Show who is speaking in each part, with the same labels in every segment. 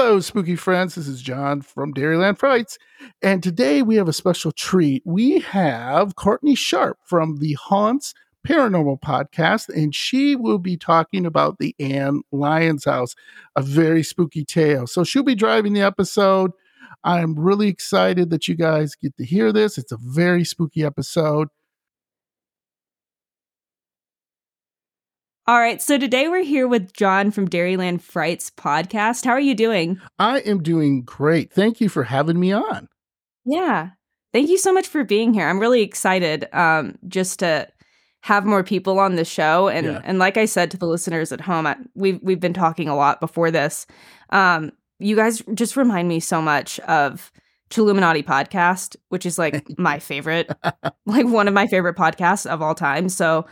Speaker 1: Hello, spooky friends. This is John from Dairyland Frights. And today we have a special treat. We have Courtney Sharp from the Haunts Paranormal Podcast, and she will be talking about the Anna Lyons House, a very spooky tale. So she'll be driving the episode. I'm really excited that you guys get to hear this. It's a very spooky episode.
Speaker 2: All right, so today we're here with John from Dairyland Frights podcast. How are you doing?
Speaker 1: I am doing great. Thank you for having me on.
Speaker 2: Yeah. Thank you so much for being here. I'm really excited um, just to have more people on the show and
Speaker 1: Yeah.
Speaker 2: and like I said to the listeners at home, I, we've we've been talking a lot before this. Um, you guys just remind me so much of Chilluminati podcast, which is like my favorite, like one of my favorite podcasts of all time. So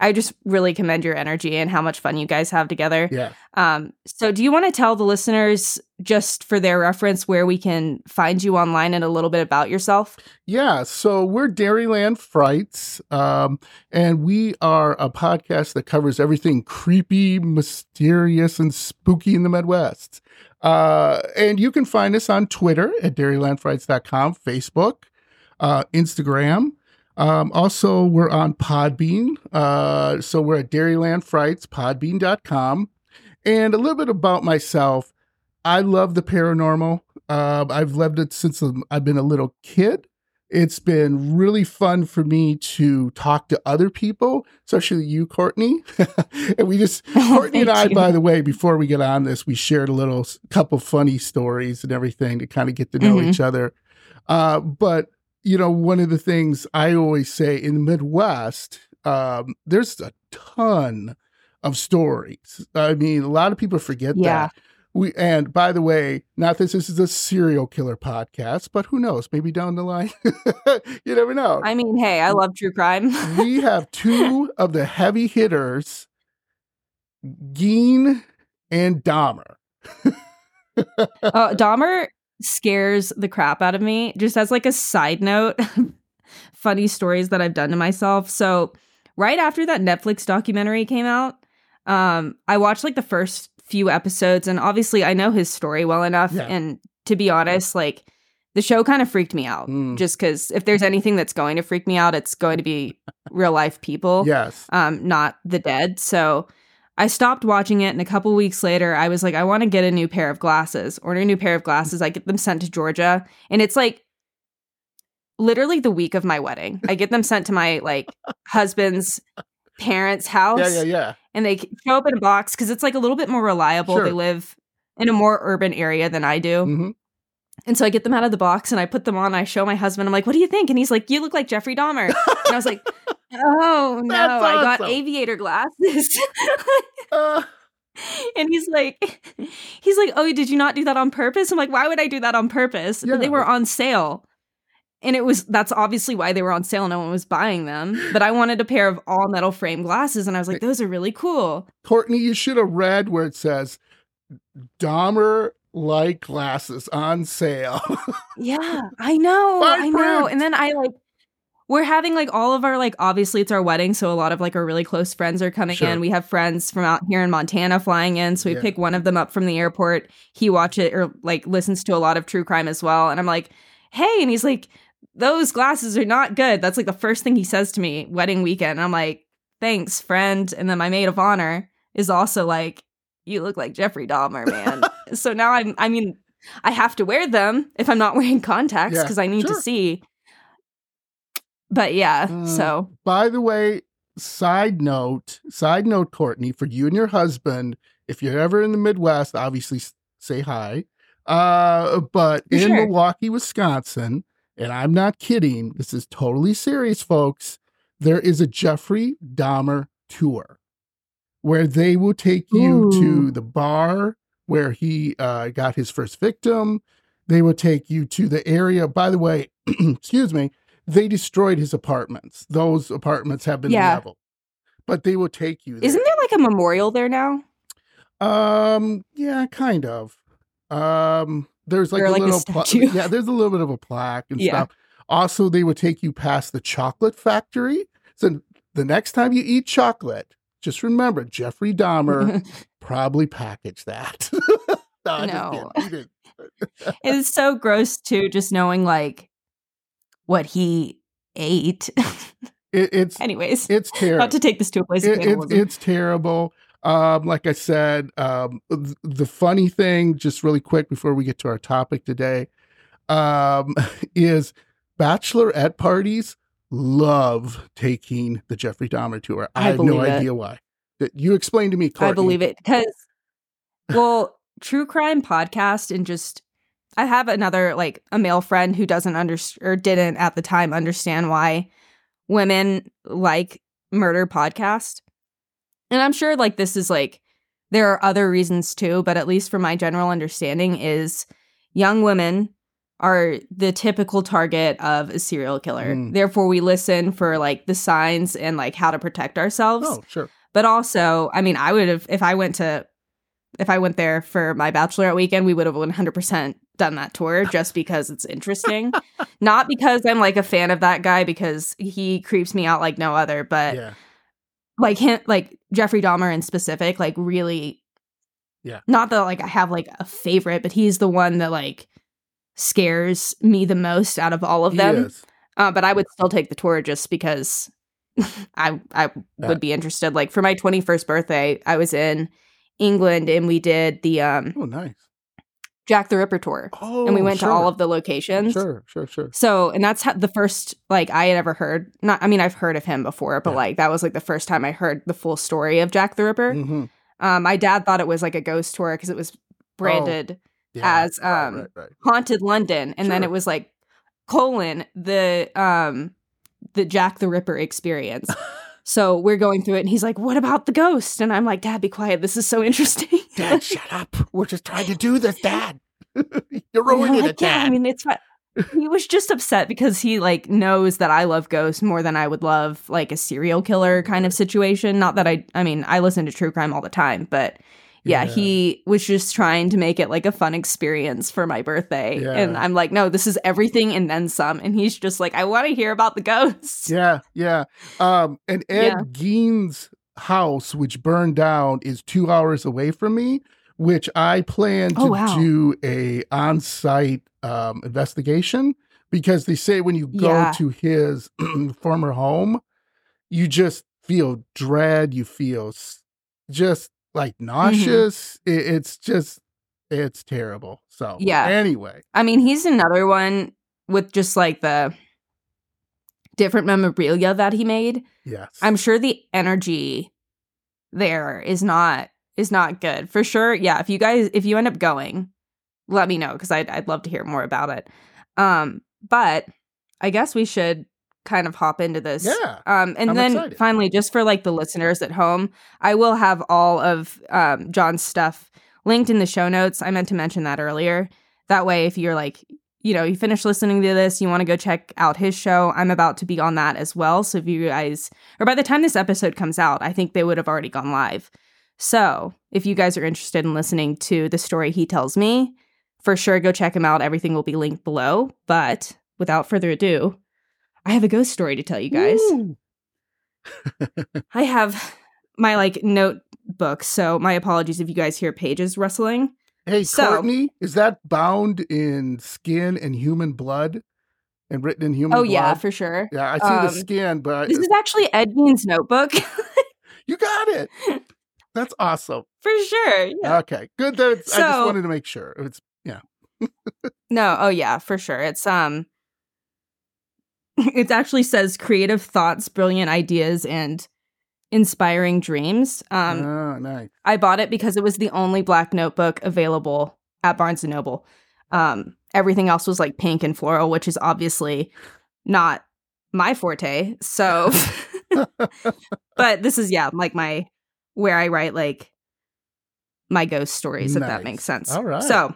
Speaker 2: I just really commend your energy and how much fun you guys have together.
Speaker 1: Yeah.
Speaker 2: Um, so do you want to tell the listeners, just for their reference, where we can find you online and a little bit about yourself?
Speaker 1: Yeah, so we're Dairyland Frights, um, and we are a podcast that covers everything creepy, mysterious, and spooky in the Midwest. Uh, and you can find us on Twitter at dairylandfrights.com, Facebook, uh, Instagram. Um, also, we're on Podbean. Uh, so we're at Dairyland Frights, podbean.com. And a little bit about myself. I love the paranormal. Uh, I've loved it since I've been a little kid. It's been really fun for me to talk to other people, especially you, Courtney. and we just, Courtney and I,
Speaker 2: Oh, you.
Speaker 1: by the way, before we get on this, we shared a little couple funny stories and everything to kind of get to know
Speaker 2: Mhm.
Speaker 1: each other. Uh, but, you know, one of the things I always say in the Midwest, um, there's a ton of stories. I mean, a lot of people forget
Speaker 2: Yeah.
Speaker 1: that. We and by the way, not that this is a serial killer podcast, but who knows? Maybe down the line, you never know.
Speaker 2: I mean, hey, I love true crime.
Speaker 1: we have two of the heavy hitters, Gein and Dahmer.
Speaker 2: uh, Dahmer scares the crap out of me. Just as like a side note, funny stories that I've done to myself. So right after that Netflix documentary came out, um, I watched like the first few episodes, and obviously I know his story well enough.
Speaker 1: Yeah.
Speaker 2: And to be honest, like the show kind of freaked me out.
Speaker 1: Mm.
Speaker 2: Just because if there's anything that's going to freak me out, it's going to be real life people
Speaker 1: Yes.
Speaker 2: um, not the dead. So I stopped watching it, and a couple weeks later, I was like, I want to get a new pair of glasses. Order a new pair of glasses. I get them sent to Georgia, and it's like literally the week of my wedding. I get them sent to my like husband's parents' house,
Speaker 1: Yeah, yeah, yeah.
Speaker 2: and they show up in a box because it's like a little bit more reliable.
Speaker 1: Sure.
Speaker 2: They live in a more urban area than I do.
Speaker 1: hmm
Speaker 2: And so I get them out of the box and I put them on. I show my husband. I'm like, "What do you think?" And he's like, "You look like Jeffrey Dahmer." And I was like, "Oh no,
Speaker 1: That's
Speaker 2: I got aviator glasses."
Speaker 1: Uh,
Speaker 2: and he's like, "He's like, oh, did you not do that on purpose?" I'm like, "Why would I do that on purpose?" But they were on sale. And it was that's obviously why they were on sale. No one was buying them. But I wanted a pair of all metal frame glasses, and I was like, those are really cool.
Speaker 1: Courtney, you should have read where it says Dahmer like glasses on sale.
Speaker 2: Yeah, I know. I know. And then I like we're having like all of our like obviously it's our wedding, so a lot of like our really close friends are coming
Speaker 1: Sure.
Speaker 2: in. We have friends from out here in Montana flying in, so we
Speaker 1: Yeah.
Speaker 2: pick one of them up from the airport. He watch it or like listens to a lot of true crime as well, and I'm like, "Hey," and he's like, "Those glasses are not good." That's like the first thing he says to me wedding weekend. And I'm like, "Thanks, friend." And then my maid of honor is also like, "You look like Jeffrey Dahmer, man." so now I'm I mean, I have to wear them if I'm not wearing contacts
Speaker 1: Yeah,
Speaker 2: because I need
Speaker 1: sure.
Speaker 2: to see. But yeah,
Speaker 1: Uh,
Speaker 2: so
Speaker 1: By the way, side note, side note, Courtney, for you and your husband, if you're ever in the Midwest, obviously say hi. Uh, but
Speaker 2: For
Speaker 1: in
Speaker 2: sure.
Speaker 1: Milwaukee, Wisconsin, and I'm not kidding, this is totally serious, folks. There is a Jeffrey Dahmer tour where they will take you to the bar where he uh, got his first victim. They will take you to the area. By the way, excuse me, they destroyed his apartments. Those apartments have been
Speaker 2: Yeah.
Speaker 1: leveled, but they will take you. There.
Speaker 2: isn't there like a memorial there now?
Speaker 1: Um, yeah, kind of. Um, there's like
Speaker 2: Or
Speaker 1: a
Speaker 2: like a
Speaker 1: little, pla-
Speaker 2: statue.
Speaker 1: yeah, there's a little bit of a plaque and
Speaker 2: Yeah.
Speaker 1: stuff. Also, they would take you past the chocolate factory. So the next time you eat chocolate, just remember Jeffrey Dahmer probably packaged that. No,
Speaker 2: No.
Speaker 1: didn't.
Speaker 2: it's so gross too, just knowing like what he ate.
Speaker 1: It, it's
Speaker 2: Anyways,
Speaker 1: it's terrible.
Speaker 2: not to take this to a place
Speaker 1: It- it's it's terrible. Um, like I said, um, th- the funny thing, just really quick before we get to our topic today, um, is bachelorette parties love taking the Jeffrey Dahmer tour. I,
Speaker 2: I
Speaker 1: have no
Speaker 2: it.
Speaker 1: idea why. That you explain to me, Courtney.
Speaker 2: I believe it because, well, true crime podcast and just I have another like a male friend who doesn't understand or didn't at the time understand why women like murder podcast, and I'm sure like this is like there are other reasons too, but at least from my general understanding is young women are the typical target of a serial killer.
Speaker 1: Mm.
Speaker 2: Therefore, we listen for like the signs and like how to protect ourselves
Speaker 1: Oh, sure.
Speaker 2: but also i mean i would have if i went to if i went there for my bachelorette weekend we would have 100% done that tour just because it's interesting not because i'm like a fan of that guy because he creeps me out like no other but
Speaker 1: yeah.
Speaker 2: like him like jeffrey dahmer in specific like really
Speaker 1: Yeah.
Speaker 2: not that like i have like a favorite but he's the one that like scares me the most out of all of them uh, but I would still take the tour just because I I would be interested. Like for my 21st birthday, I was in England and we did the um,
Speaker 1: Oh, nice.
Speaker 2: Jack the Ripper tour,
Speaker 1: Oh,
Speaker 2: and we went
Speaker 1: sure.
Speaker 2: to all of the locations.
Speaker 1: Sure, sure, sure.
Speaker 2: So, and that's how, the first like I had ever heard. Not, I mean, I've heard of him before, but
Speaker 1: Yeah.
Speaker 2: like that was like the first time I heard the full story of Jack the Ripper.
Speaker 1: hmm
Speaker 2: Um, my dad thought it was like a ghost tour because it was branded
Speaker 1: Yeah.
Speaker 2: as um
Speaker 1: right, right.
Speaker 2: haunted London, and then it was like colon the um the Jack the Ripper experience. so we're going through it, and he's like, "What about the ghost?" And I'm like, "Dad, be quiet. This is so interesting."
Speaker 1: Dad, shut up. We're just trying to do this, Dad. You're ruining
Speaker 2: like,
Speaker 1: it,
Speaker 2: yeah, I mean, it's he was just upset because he like knows that I love ghosts more than I would love like a serial killer kind of situation. Not that I, I mean, I listen to true crime all the time, but yeah,
Speaker 1: Yeah.
Speaker 2: he was just trying to make it like a fun experience for my birthday. And I'm like, no, this is everything and then some. And he's just like, I want to hear about the ghosts.
Speaker 1: Yeah, yeah. Um, and Ed
Speaker 2: Yeah.
Speaker 1: Gein's house, which burned down, is two hours away from me, which I plan to
Speaker 2: Oh, wow.
Speaker 1: do a on-site um, investigation because they say when you go
Speaker 2: Yeah.
Speaker 1: to his former home, you just feel dread, you feel just like
Speaker 2: Mm-hmm.
Speaker 1: nauseous. It, it's just it's terrible. So
Speaker 2: Yeah.
Speaker 1: Anyway,
Speaker 2: I mean, he's another one with just like the different memorabilia that he made.
Speaker 1: yes,
Speaker 2: I'm sure the energy there is not is not good for sure. Yeah, if you guys if you end up going, let me know because I'd I'd love to hear more about it. Um, but I guess we should kind of hop into this.
Speaker 1: Yeah,
Speaker 2: Um, and
Speaker 1: I'm
Speaker 2: then
Speaker 1: excited.
Speaker 2: finally, just for like the listeners at home, I will have all of um John's stuff linked in the show notes. I meant to mention that earlier. That way, if you're like, you know, you finish listening to this, you want to go check out his show, I'm about to be on that as well. So if you guys, or by the time this episode comes out, I think they would have already gone live. So if you guys are interested in listening to the story he tells me, for sure go check him out. Everything will be linked below. But without further ado, I have a ghost story to tell you guys. I have my like notebook, so my apologies if you guys hear pages rustling.
Speaker 1: Hey,
Speaker 2: So-
Speaker 1: Courtney, is that bound in skin and human blood and written in human
Speaker 2: oh
Speaker 1: blood?
Speaker 2: yeah, for sure.
Speaker 1: yeah, I see
Speaker 2: um,
Speaker 1: the skin, but
Speaker 2: This is actually Ed notebook.
Speaker 1: you got it. That's awesome.
Speaker 2: for sure. Yeah.
Speaker 1: Okay, good. That I just wanted to make sure. It's yeah.
Speaker 2: No, oh yeah, for sure. It's um it actually says creative thoughts, brilliant ideas and inspiring dreams. Um
Speaker 1: oh, nice.
Speaker 2: I bought it because it was the only black notebook available at Barnes and Noble. Um, everything else was like pink and floral, which is obviously not my forte. So, but this is yeah, like my where I write like my ghost stories, if that makes sense.
Speaker 1: All right.
Speaker 2: So,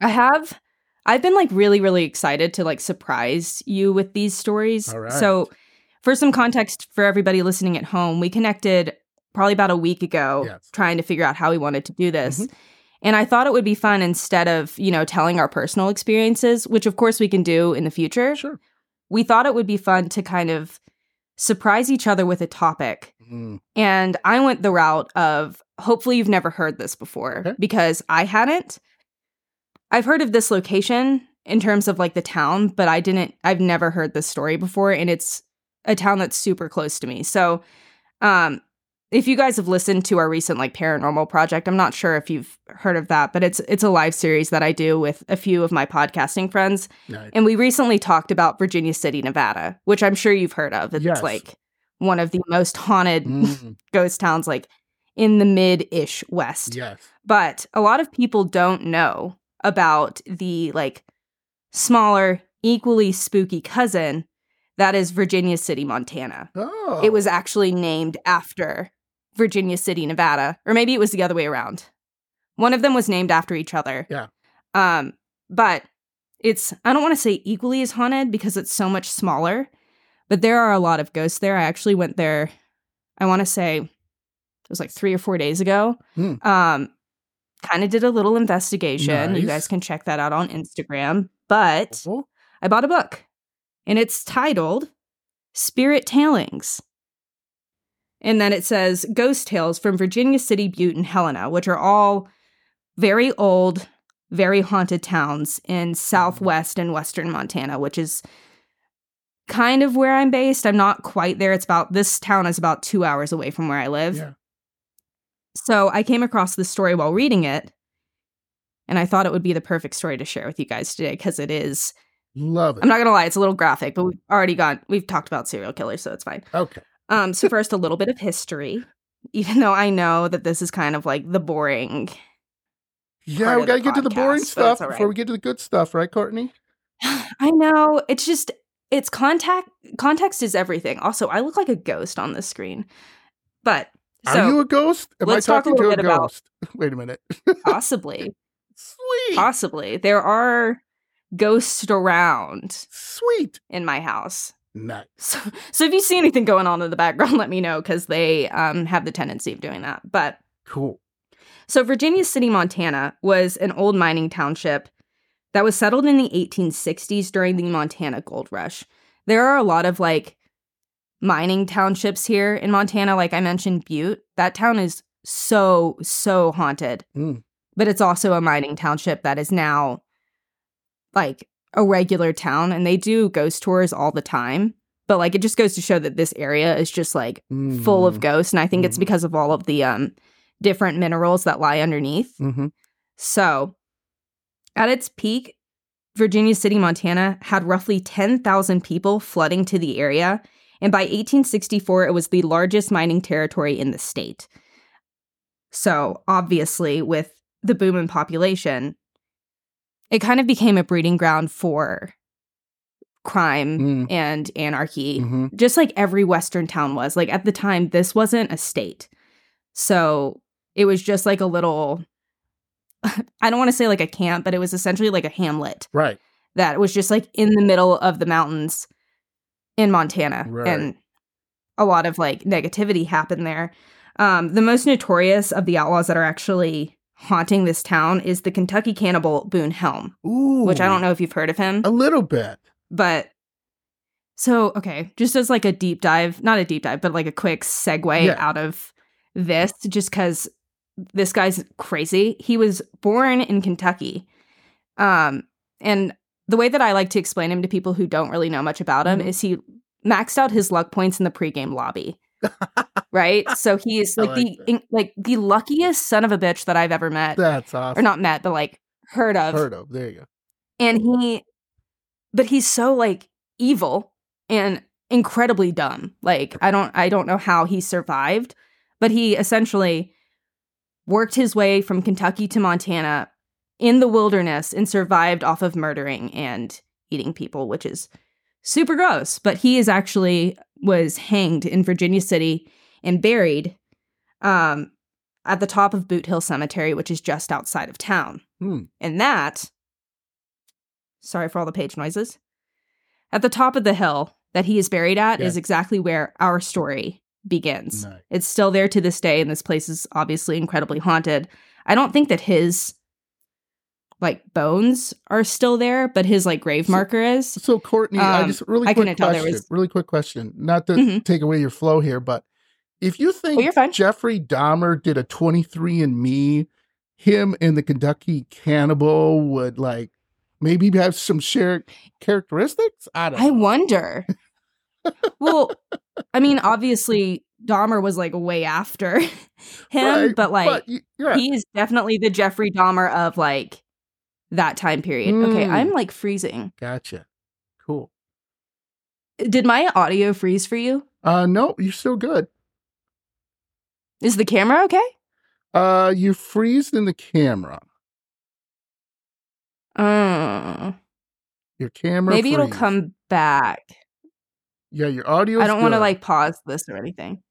Speaker 2: I have. I've been like really, really excited to like surprise you with these stories.
Speaker 1: Right.
Speaker 2: So, for some context for everybody listening at home, we connected probably about a week ago
Speaker 1: Yes.
Speaker 2: trying to figure out how we wanted to do this.
Speaker 1: Mhm.
Speaker 2: And I thought it would be fun instead of, you know, telling our personal experiences, which of course we can do in the future.
Speaker 1: Sure.
Speaker 2: We thought it would be fun to kind of surprise each other with a topic
Speaker 1: Mm.
Speaker 2: And I went the route of hopefully you've never heard this before
Speaker 1: Okay.
Speaker 2: because I hadn't. I've heard of this location in terms of like the town, but I didn't, I've never heard this story before. And it's a town that's super close to me. So, um, if you guys have listened to our recent like paranormal project, I'm not sure if you've heard of that, but it's it's a live series that I do with a few of my podcasting friends.
Speaker 1: Nice.
Speaker 2: And we recently talked about Virginia City, Nevada, which I'm sure you've heard of. It's
Speaker 1: Yes.
Speaker 2: like one of the most haunted
Speaker 1: Mm.
Speaker 2: ghost towns, like in the mid ish West.
Speaker 1: Yes.
Speaker 2: But a lot of people don't know about the like smaller, equally spooky cousin that is Virginia City, Montana.
Speaker 1: Oh.
Speaker 2: It was actually named after Virginia City, Nevada, or maybe it was the other way around. One of them was named after each other.
Speaker 1: Yeah.
Speaker 2: Um, but it's I don't want to say equally as haunted because it's so much smaller, but there are a lot of ghosts there. I actually went there. I want to say it was like three or four days ago.
Speaker 1: Hmm.
Speaker 2: Um, kind of did a little investigation. You guys can check that out on Instagram. But
Speaker 1: Oh,
Speaker 2: I bought a book and it's titled Spirit Tailings. And then it says Ghost Tales from Virginia City, Butte, and Helena, which are all very old, very haunted towns in mm-hmm. southwest and western Montana, which is kind of where I'm based. I'm not quite there. It's about this town is about two hours away from where I live.
Speaker 1: Yeah.
Speaker 2: So I came across this story while reading it, and I thought it would be the perfect story to share with you guys today because it is
Speaker 1: Love it.
Speaker 2: I'm not gonna lie, it's a little graphic, but we've already got we've talked about serial killers, so it's fine.
Speaker 1: okay.
Speaker 2: Um, so first, a little bit of history, even though I know that this is kind of like the boring.
Speaker 1: Yeah, we gotta get to the boring stuff
Speaker 2: all
Speaker 1: before we get to the good stuff, right, Courtney?
Speaker 2: I know it's just it's contact context is everything. Also, I look like a ghost on this screen, but
Speaker 1: Are you a ghost? Am I
Speaker 2: talk a
Speaker 1: talking to a
Speaker 2: bit about-
Speaker 1: ghost? Wait a minute.
Speaker 2: possibly,
Speaker 1: Sweet.
Speaker 2: possibly there are ghosts around
Speaker 1: Sweet.
Speaker 2: in my house.
Speaker 1: Nice.
Speaker 2: So, so if you see anything going on in the background, let me know because they um, have the tendency of doing that. But
Speaker 1: Cool.
Speaker 2: So, Virginia City, Montana was an old mining township that was settled in the 1860s during the Montana Gold Rush. There are a lot of like mining townships here in Montana. Like I mentioned, Butte. That town is so, so haunted.
Speaker 1: Mm.
Speaker 2: But it's also a mining township that is now like a regular town and they do ghost tours all the time. But like it just goes to show that this area is just like full of ghosts. And I think it's
Speaker 1: Mhm.
Speaker 2: because of all of the um different minerals that lie underneath.
Speaker 1: Mm-hmm.
Speaker 2: So, at its peak, Virginia City, Montana had roughly 10,000 people flooding to the area. And by 1864, it was the largest mining territory in the state. So, obviously, with the boom in population, it kind of became a breeding ground for crime
Speaker 1: Mm.
Speaker 2: and anarchy
Speaker 1: hmm
Speaker 2: just like every western town was like at the time this wasn't a state so it was just like a little i don't want to say like a camp but it was essentially like a hamlet
Speaker 1: Right.
Speaker 2: that was just like in the middle of the mountains in montana
Speaker 1: Right.
Speaker 2: and a lot of like negativity happened there um, the most notorious of the outlaws that are actually haunting this town is the kentucky cannibal boone helm
Speaker 1: Ooh.
Speaker 2: which i don't know if you've heard of him
Speaker 1: A little bit.
Speaker 2: but so okay, just as like a deep dive, not a deep dive, but like a quick segue
Speaker 1: Yeah.
Speaker 2: out of this, just because this guy's crazy. He was born in Kentucky. Um, and the way that I like to explain him to people who don't really know much about him
Speaker 1: Mhm.
Speaker 2: is he maxed out his luck points in the pregame lobby. right? So he's like,
Speaker 1: like
Speaker 2: the in, like the luckiest son of a bitch that I've ever met.
Speaker 1: That's awesome.
Speaker 2: or not met, but like heard of
Speaker 1: Heard of. There you go.
Speaker 2: and he but he's so like evil and incredibly dumb like i don't i don't know how he survived but he essentially worked his way from kentucky to montana in the wilderness and survived off of murdering and eating people which is super gross but he is actually was hanged in virginia city and buried um at the top of boot hill cemetery which is just outside of town
Speaker 1: Hmm.
Speaker 2: and that sorry for all the page noises. At the top of the hill that he is buried at
Speaker 1: Yeah.
Speaker 2: is exactly where our story begins. It's still there to this day, and this place is obviously incredibly haunted. I don't think that his like bones are still there, but his like grave marker is.
Speaker 1: So Courtney, I
Speaker 2: Um,
Speaker 1: just really
Speaker 2: I
Speaker 1: quick
Speaker 2: couldn't tell there
Speaker 1: question.
Speaker 2: was-
Speaker 1: Really quick question. Not to
Speaker 2: Mhm.
Speaker 1: take away your flow here, but If you think
Speaker 2: Oh.
Speaker 1: Jeffrey Dahmer did a 23 and Me, him and the Kentucky Cannibal would like maybe have some shared characteristics. I don't
Speaker 2: I
Speaker 1: know.
Speaker 2: wonder. well, I mean, obviously Dahmer was like way after him,
Speaker 1: Right,
Speaker 2: but like
Speaker 1: y- you're
Speaker 2: he is definitely the Jeffrey Dahmer of like that time period. Okay,
Speaker 1: Mm.
Speaker 2: I'm like freezing.
Speaker 1: gotcha. Cool.
Speaker 2: Did my audio freeze for you?
Speaker 1: Uh, no, you're still good.
Speaker 2: Is the camera okay?
Speaker 1: Uh, you freezed in the camera.
Speaker 2: Uh,
Speaker 1: Your camera.
Speaker 2: maybe it'll come back.
Speaker 1: Yeah, your audio.
Speaker 2: I don't want to like pause this or anything.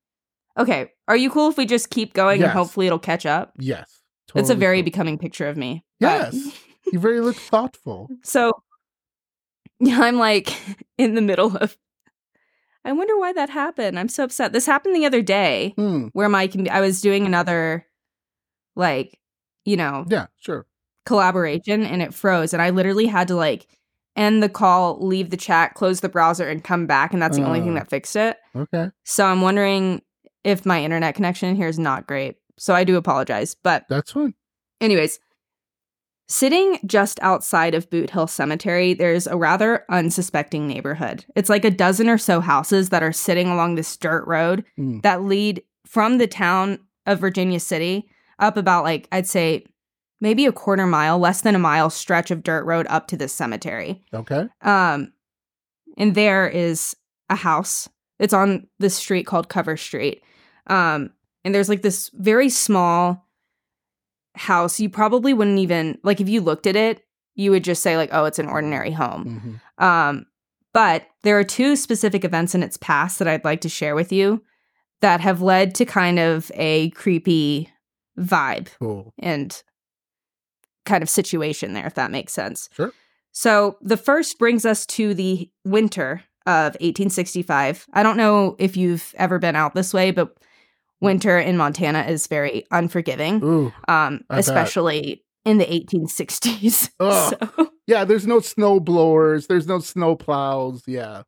Speaker 2: Okay, are you cool if we just keep going
Speaker 1: Yes.
Speaker 2: and hopefully it'll catch up?
Speaker 1: Yes.
Speaker 2: It's a very
Speaker 1: cool.
Speaker 2: becoming picture of me.
Speaker 1: Yes. You very look thoughtful.
Speaker 2: So yeah, I'm like in the middle of I wonder why that happened. I'm so upset. This happened the other day
Speaker 1: Hmm.
Speaker 2: where my I was doing another like, you know,
Speaker 1: Yeah, sure.
Speaker 2: collaboration and it froze and I literally had to like end the call, leave the chat, close the browser and come back and that's the only thing
Speaker 1: Uh.
Speaker 2: that fixed it.
Speaker 1: Okay.
Speaker 2: So I'm wondering if my internet connection here is not great. So I do apologize. But
Speaker 1: That's fine.
Speaker 2: Anyways, sitting just outside of Boot Hill Cemetery, there's a rather unsuspecting neighborhood. It's like a dozen or so houses that are sitting along this dirt road
Speaker 1: Mm.
Speaker 2: that lead from the town of Virginia City up about, like, I'd say maybe a quarter mile, less than a mile stretch of dirt road up to this cemetery.
Speaker 1: Okay.
Speaker 2: Um, and there is a house. It's on this street called Cover Street. Um, and there's like this very small house. You probably wouldn't even like if you looked at it, you would just say like, "Oh, it's an ordinary home."
Speaker 1: hmm
Speaker 2: Um, but there are two specific events in its past that I'd like to share with you that have led to kind of a creepy vibe
Speaker 1: Cool.
Speaker 2: and kind of situation there, if that makes sense.
Speaker 1: Sure.
Speaker 2: So the first brings us to the winter of 1865. I don't know if you've ever been out this way, but winter in Montana is very unforgiving,
Speaker 1: Ooh.
Speaker 2: um,
Speaker 1: I bet.
Speaker 2: especially in the 1860s. So
Speaker 1: Yeah, there's no snow blowers. There's no snow plows. Yeah.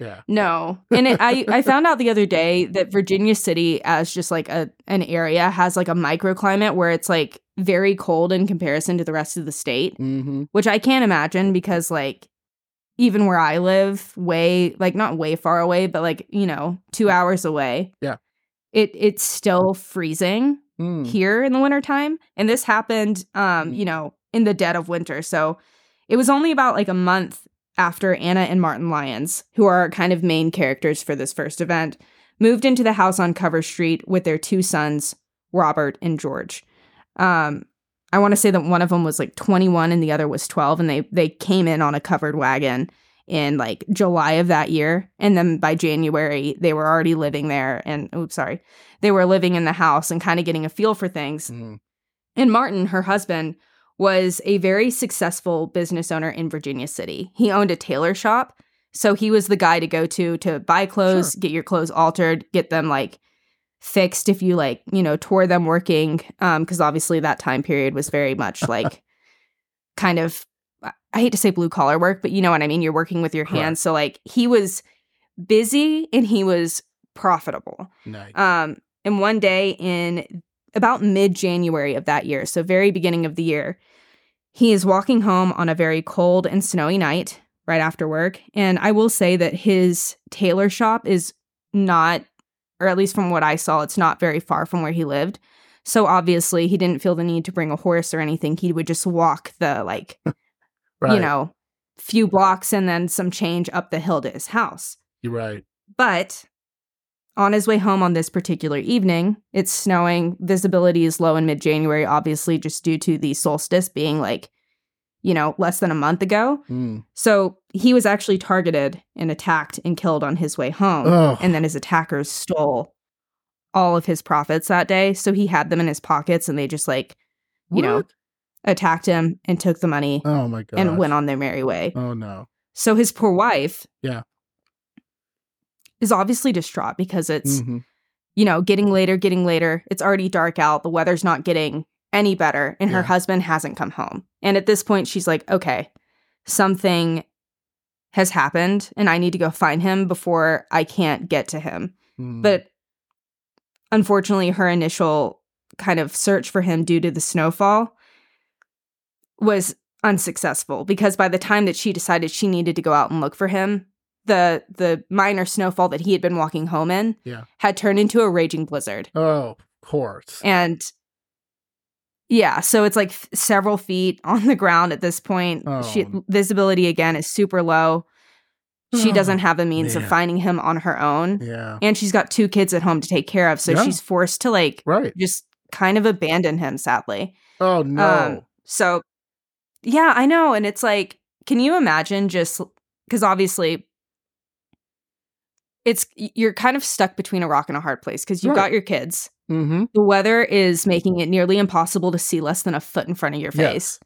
Speaker 1: Yeah.
Speaker 2: no, and it, I I found out the other day that Virginia City, as just like a an area, has like a microclimate where it's like very cold in comparison to the rest of the state.
Speaker 1: Mm-hmm.
Speaker 2: which I can't imagine because like even where I live, way like not way far away, but like you know two hours away.
Speaker 1: Yeah.
Speaker 2: It it's still freezing
Speaker 1: Mm.
Speaker 2: here in the wintertime. and this happened, um,
Speaker 1: Mm.
Speaker 2: you know, in the dead of winter. So it was only about like a month after Anna and Martin Lyons, who are kind of main characters for this first event, moved into the house on Cover Street with their two sons, Robert and George. Um, I want to say that one of them was like 21 and the other was 12, and they they came in on a covered wagon in like July of that year, and then by January they were already living there. And oops, sorry, they were living in the house and kind of getting a feel for things.
Speaker 1: Mm.
Speaker 2: And Martin, her husband, was a very successful business owner in Virginia City. He owned a tailor shop. So he was the guy to go to to buy clothes,
Speaker 1: Sure.
Speaker 2: get your clothes altered, get them like fixed if you like, you know, tore them working. Um, because obviously that time period was very much like kind of I hate to say blue collar work, but you know what I mean? You're working with your hands. So like he was busy and he was profitable.
Speaker 1: Nice.
Speaker 2: Um, and one day in about mid January of that year, so very beginning of the year, he is walking home on a very cold and snowy night right after work. And I will say that his tailor shop is not, or at least from what I saw, it's not very far from where he lived. So obviously, he didn't feel the need to bring a horse or anything. He would just walk the like
Speaker 1: right.
Speaker 2: you know, few blocks and then some change up the hill to his house.
Speaker 1: You're right.
Speaker 2: But on his way home on this particular evening, it's snowing. Visibility is low in mid January, obviously, just due to the solstice being like, you know, less than a month ago.
Speaker 1: Mm.
Speaker 2: So he was actually targeted and attacked and killed on his way home.
Speaker 1: Ugh.
Speaker 2: And then his attackers stole all of his profits that day. So he had them in his pockets and they just like you know,
Speaker 1: What?
Speaker 2: Attacked him and took the money
Speaker 1: Oh my god.
Speaker 2: and went on their merry way.
Speaker 1: Oh no.
Speaker 2: So his poor wife,
Speaker 1: Yeah.
Speaker 2: is obviously distraught because it's
Speaker 1: Mhm.
Speaker 2: you know getting later, getting later. It's already dark out. The weather's not getting any better, and her
Speaker 1: Yeah.
Speaker 2: husband hasn't come home. And at this point, she's like, okay, something has happened, and I need to go find him before I can't get to him.
Speaker 1: Mm.
Speaker 2: But unfortunately, her initial kind of search for him due to the snowfall was unsuccessful because by the time that she decided she needed to go out and look for him, the the minor snowfall that he had been walking home in
Speaker 1: Yeah.
Speaker 2: had turned into a raging blizzard.
Speaker 1: Oh, of course.
Speaker 2: And yeah, so it's like f- several feet on the ground at this point. She
Speaker 1: Oh.
Speaker 2: visibility again is super low. She
Speaker 1: Oh,
Speaker 2: doesn't have a means of finding him on her own.
Speaker 1: yeah.
Speaker 2: And she's got two kids at home to take care of, so
Speaker 1: Yeah.
Speaker 2: she's forced to like
Speaker 1: Right.
Speaker 2: just kind of abandon him sadly.
Speaker 1: Oh no.
Speaker 2: Um, so, yeah, I know. And it's like, can you imagine just because obviously it's you're kind of stuck between a rock and a hard place because you've
Speaker 1: Right.
Speaker 2: got your kids.
Speaker 1: mm-hmm.
Speaker 2: The weather is making it nearly impossible to see less than a foot in front of your face.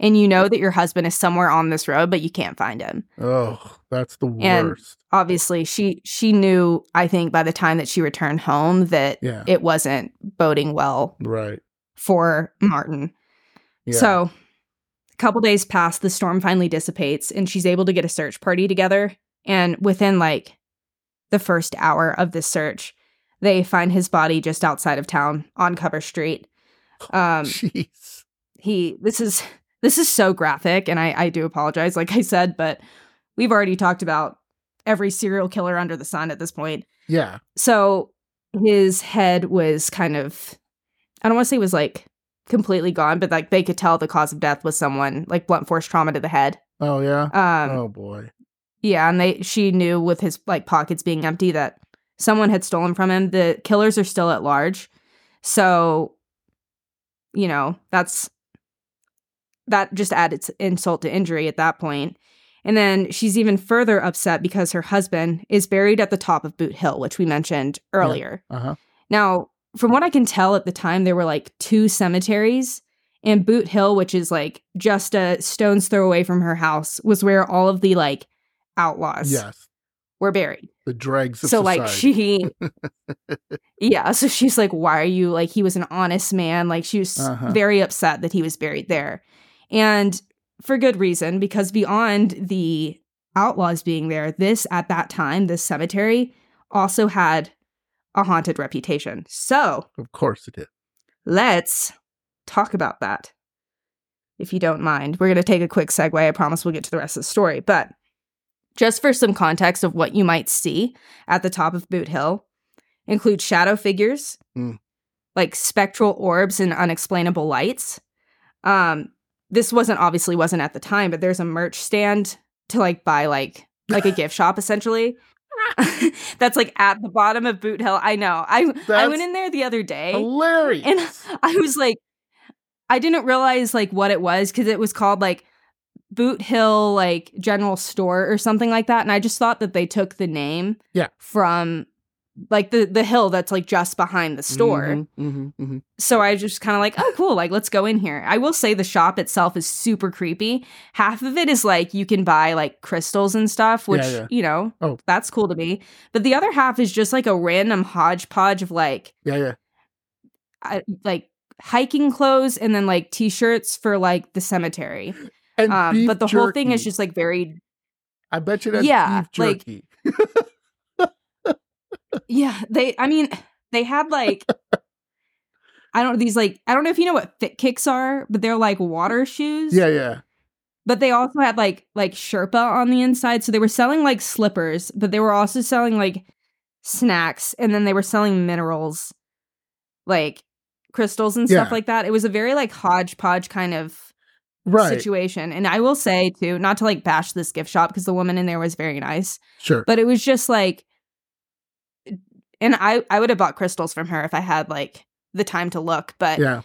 Speaker 2: And you know that your husband is somewhere on this road, but you can't find him.
Speaker 1: Oh, that's the
Speaker 2: And-
Speaker 1: worst.
Speaker 2: Obviously, she she knew, I think, by the time that she returned home that
Speaker 1: Yeah.
Speaker 2: it wasn't boding well
Speaker 1: right.
Speaker 2: for Martin.
Speaker 1: Yeah.
Speaker 2: So, couple days pass, the storm finally dissipates, and she's able to get a search party together. And within like the first hour of this search, they find his body just outside of town on Cover Street. Um,
Speaker 1: Jeez.
Speaker 2: he this is this is so graphic, and I I do apologize, like I said, but we've already talked about every serial killer under the sun at this point.
Speaker 1: Yeah.
Speaker 2: So his head was kind of I don't want to say it was like completely gone, but like they could tell the cause of death was someone like blunt force trauma to the head.
Speaker 1: Oh yeah.
Speaker 2: Um
Speaker 1: oh boy.
Speaker 2: yeah, and they she knew with his like pockets being empty that someone had stolen from him. The killers are still at large. So you know, that's that just added insult to injury at that point. And then she's even further upset because her husband is buried at the top of Boot Hill, which we mentioned earlier.
Speaker 1: Uh huh.
Speaker 2: Now, from what I can tell at the time, there were like two cemeteries. And Boot Hill, which is like just a stone's throw away from her house, was where all of the like outlaws
Speaker 1: Yes.
Speaker 2: were buried.
Speaker 1: The dregs of
Speaker 2: So like she Yeah, so she's like, Why are you like he was an honest man? Like she was
Speaker 1: Uh-huh.
Speaker 2: very upset that he was buried there. And for good reason, because beyond the outlaws being there, this at that time, this cemetery also had a haunted reputation. So
Speaker 1: Of course it is.
Speaker 2: let's talk about that. If you don't mind, we're going to take a quick segue. I promise we'll get to the rest of the story. But just for some context of what you might see at the top of Boot Hill, include shadow figures,
Speaker 1: Mm.
Speaker 2: like spectral orbs and unexplainable lights. Um, this wasn't obviously wasn't at the time, but there's a merch stand to like buy like like a gift shop essentially. That's like at the bottom of Boot Hill. I know. I I went in there the other day.
Speaker 1: Hilarious.
Speaker 2: And I was like, I didn't realize like what it was because it was called like Boot Hill like General Store or something like that, and I just thought that they took the name
Speaker 1: Yeah.
Speaker 2: from like the the hill that's like just behind the store.
Speaker 1: Mhm, mhm, mhm.
Speaker 2: So I just kind of like, oh cool, like let's go in here. I will say the shop itself is super creepy. Half of it is like you can buy like crystals and stuff, which
Speaker 1: yeah.
Speaker 2: you know,
Speaker 1: Oh.
Speaker 2: that's cool to me. But the other half is just like a random hodgepodge of like
Speaker 1: Yeah, yeah.
Speaker 2: I, like hiking clothes and then like t-shirts for like the cemetery.
Speaker 1: And
Speaker 2: Um, but the whole thing is just like very
Speaker 1: I bet you that's
Speaker 2: Yeah,
Speaker 1: beef
Speaker 2: like-
Speaker 1: jerky.
Speaker 2: yeah. They I mean they had like I don't know these like I don't know if you know what fit kicks are, but they're like water shoes.
Speaker 1: yeah, yeah.
Speaker 2: But they also had like like Sherpa on the inside, so they were selling like slippers, but they were also selling like snacks, and then they were selling minerals, like crystals and stuff
Speaker 1: Yeah.
Speaker 2: like that. It was a very like hodgepodge kind of
Speaker 1: Right.
Speaker 2: situation. And I will say too, not to like bash this gift shop because the woman in there was very nice,
Speaker 1: Sure.
Speaker 2: but it was just like, and I I would have bought crystals from her if I had like the time to look, but
Speaker 1: yeah.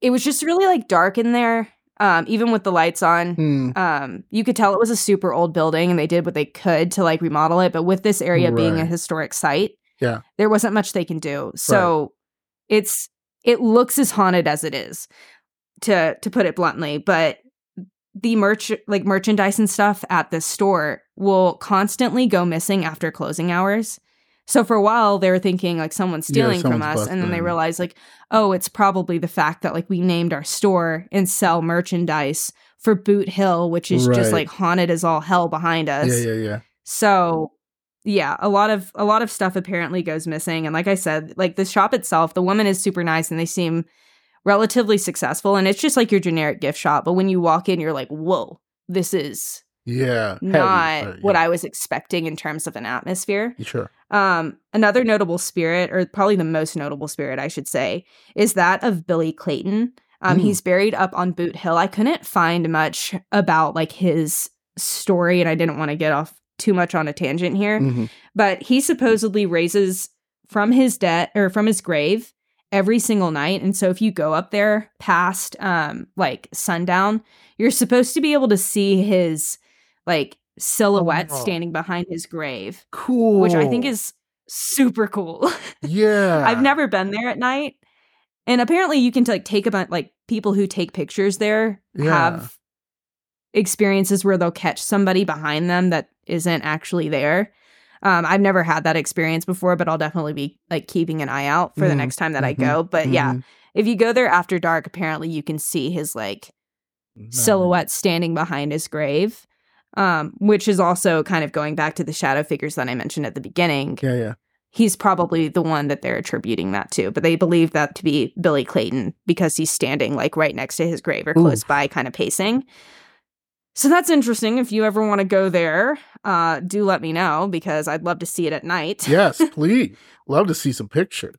Speaker 2: it was just really like dark in there. Um, even with the lights on,
Speaker 1: Hmm.
Speaker 2: um, you could tell it was a super old building, and they did what they could to like remodel it. But with this area being a historic site,
Speaker 1: Yeah.
Speaker 2: there wasn't much they can do. So it's it looks as haunted as it is, to to put it bluntly. But the merch like merchandise and stuff at this store will constantly go missing after closing hours. So for a while they were thinking like someone's
Speaker 1: Yeah,
Speaker 2: stealing from
Speaker 1: someone's
Speaker 2: us and then they realized like oh it's probably the fact that like we named our store and sell merchandise for Boot Hill which is
Speaker 1: Right.
Speaker 2: just like haunted as all hell behind us.
Speaker 1: Yeah, yeah, yeah.
Speaker 2: So yeah, a lot of a lot of stuff apparently goes missing. And like I said, like the shop itself, the woman is super nice and they seem relatively successful. And it's just like your generic gift shop. But when you walk in, you're like, whoa, this is
Speaker 1: Yeah.
Speaker 2: not
Speaker 1: uh,
Speaker 2: what. I was expecting in terms of an atmosphere.
Speaker 1: Sure.
Speaker 2: Um, another notable spirit, or probably the most notable spirit, I should say, is that of Billy Clayton. Um,
Speaker 1: Mm.
Speaker 2: He's buried up on Boot Hill. I couldn't find much about like his story, and I didn't want to get off too much on a tangent here.
Speaker 1: Mhm.
Speaker 2: But he supposedly raises from his debt or from his grave every single night. And so if you go up there past um like sundown, you're supposed to be able to see his like silhouette
Speaker 1: Oh.
Speaker 2: standing behind his grave
Speaker 1: Cool.
Speaker 2: which I think is super cool.
Speaker 1: yeah.
Speaker 2: I've never been there at night. And apparently you can like take a bunch like people who take pictures there
Speaker 1: Yeah.
Speaker 2: have experiences where they'll catch somebody behind them that isn't actually there. Um, I've never had that experience before, but I'll definitely be like keeping an eye out for the
Speaker 1: Mhm,
Speaker 2: next time that I
Speaker 1: mhm,
Speaker 2: go. But yeah,
Speaker 1: Mhm.
Speaker 2: if you go there after dark, apparently you can see his like
Speaker 1: Nice.
Speaker 2: silhouette standing behind his grave. Um, which is also kind of going back to the shadow figures that I mentioned at the beginning
Speaker 1: Yeah, yeah.
Speaker 2: he's probably the one that they're attributing that to. But they believe that to be Billy Clayton because he's standing like right next to his grave or close
Speaker 1: Oof.
Speaker 2: by, kind of pacing. So that's interesting. If you ever want to go there, uh, do let me know because I'd love to see it at night.
Speaker 1: Yes, please. Love to see some pictures.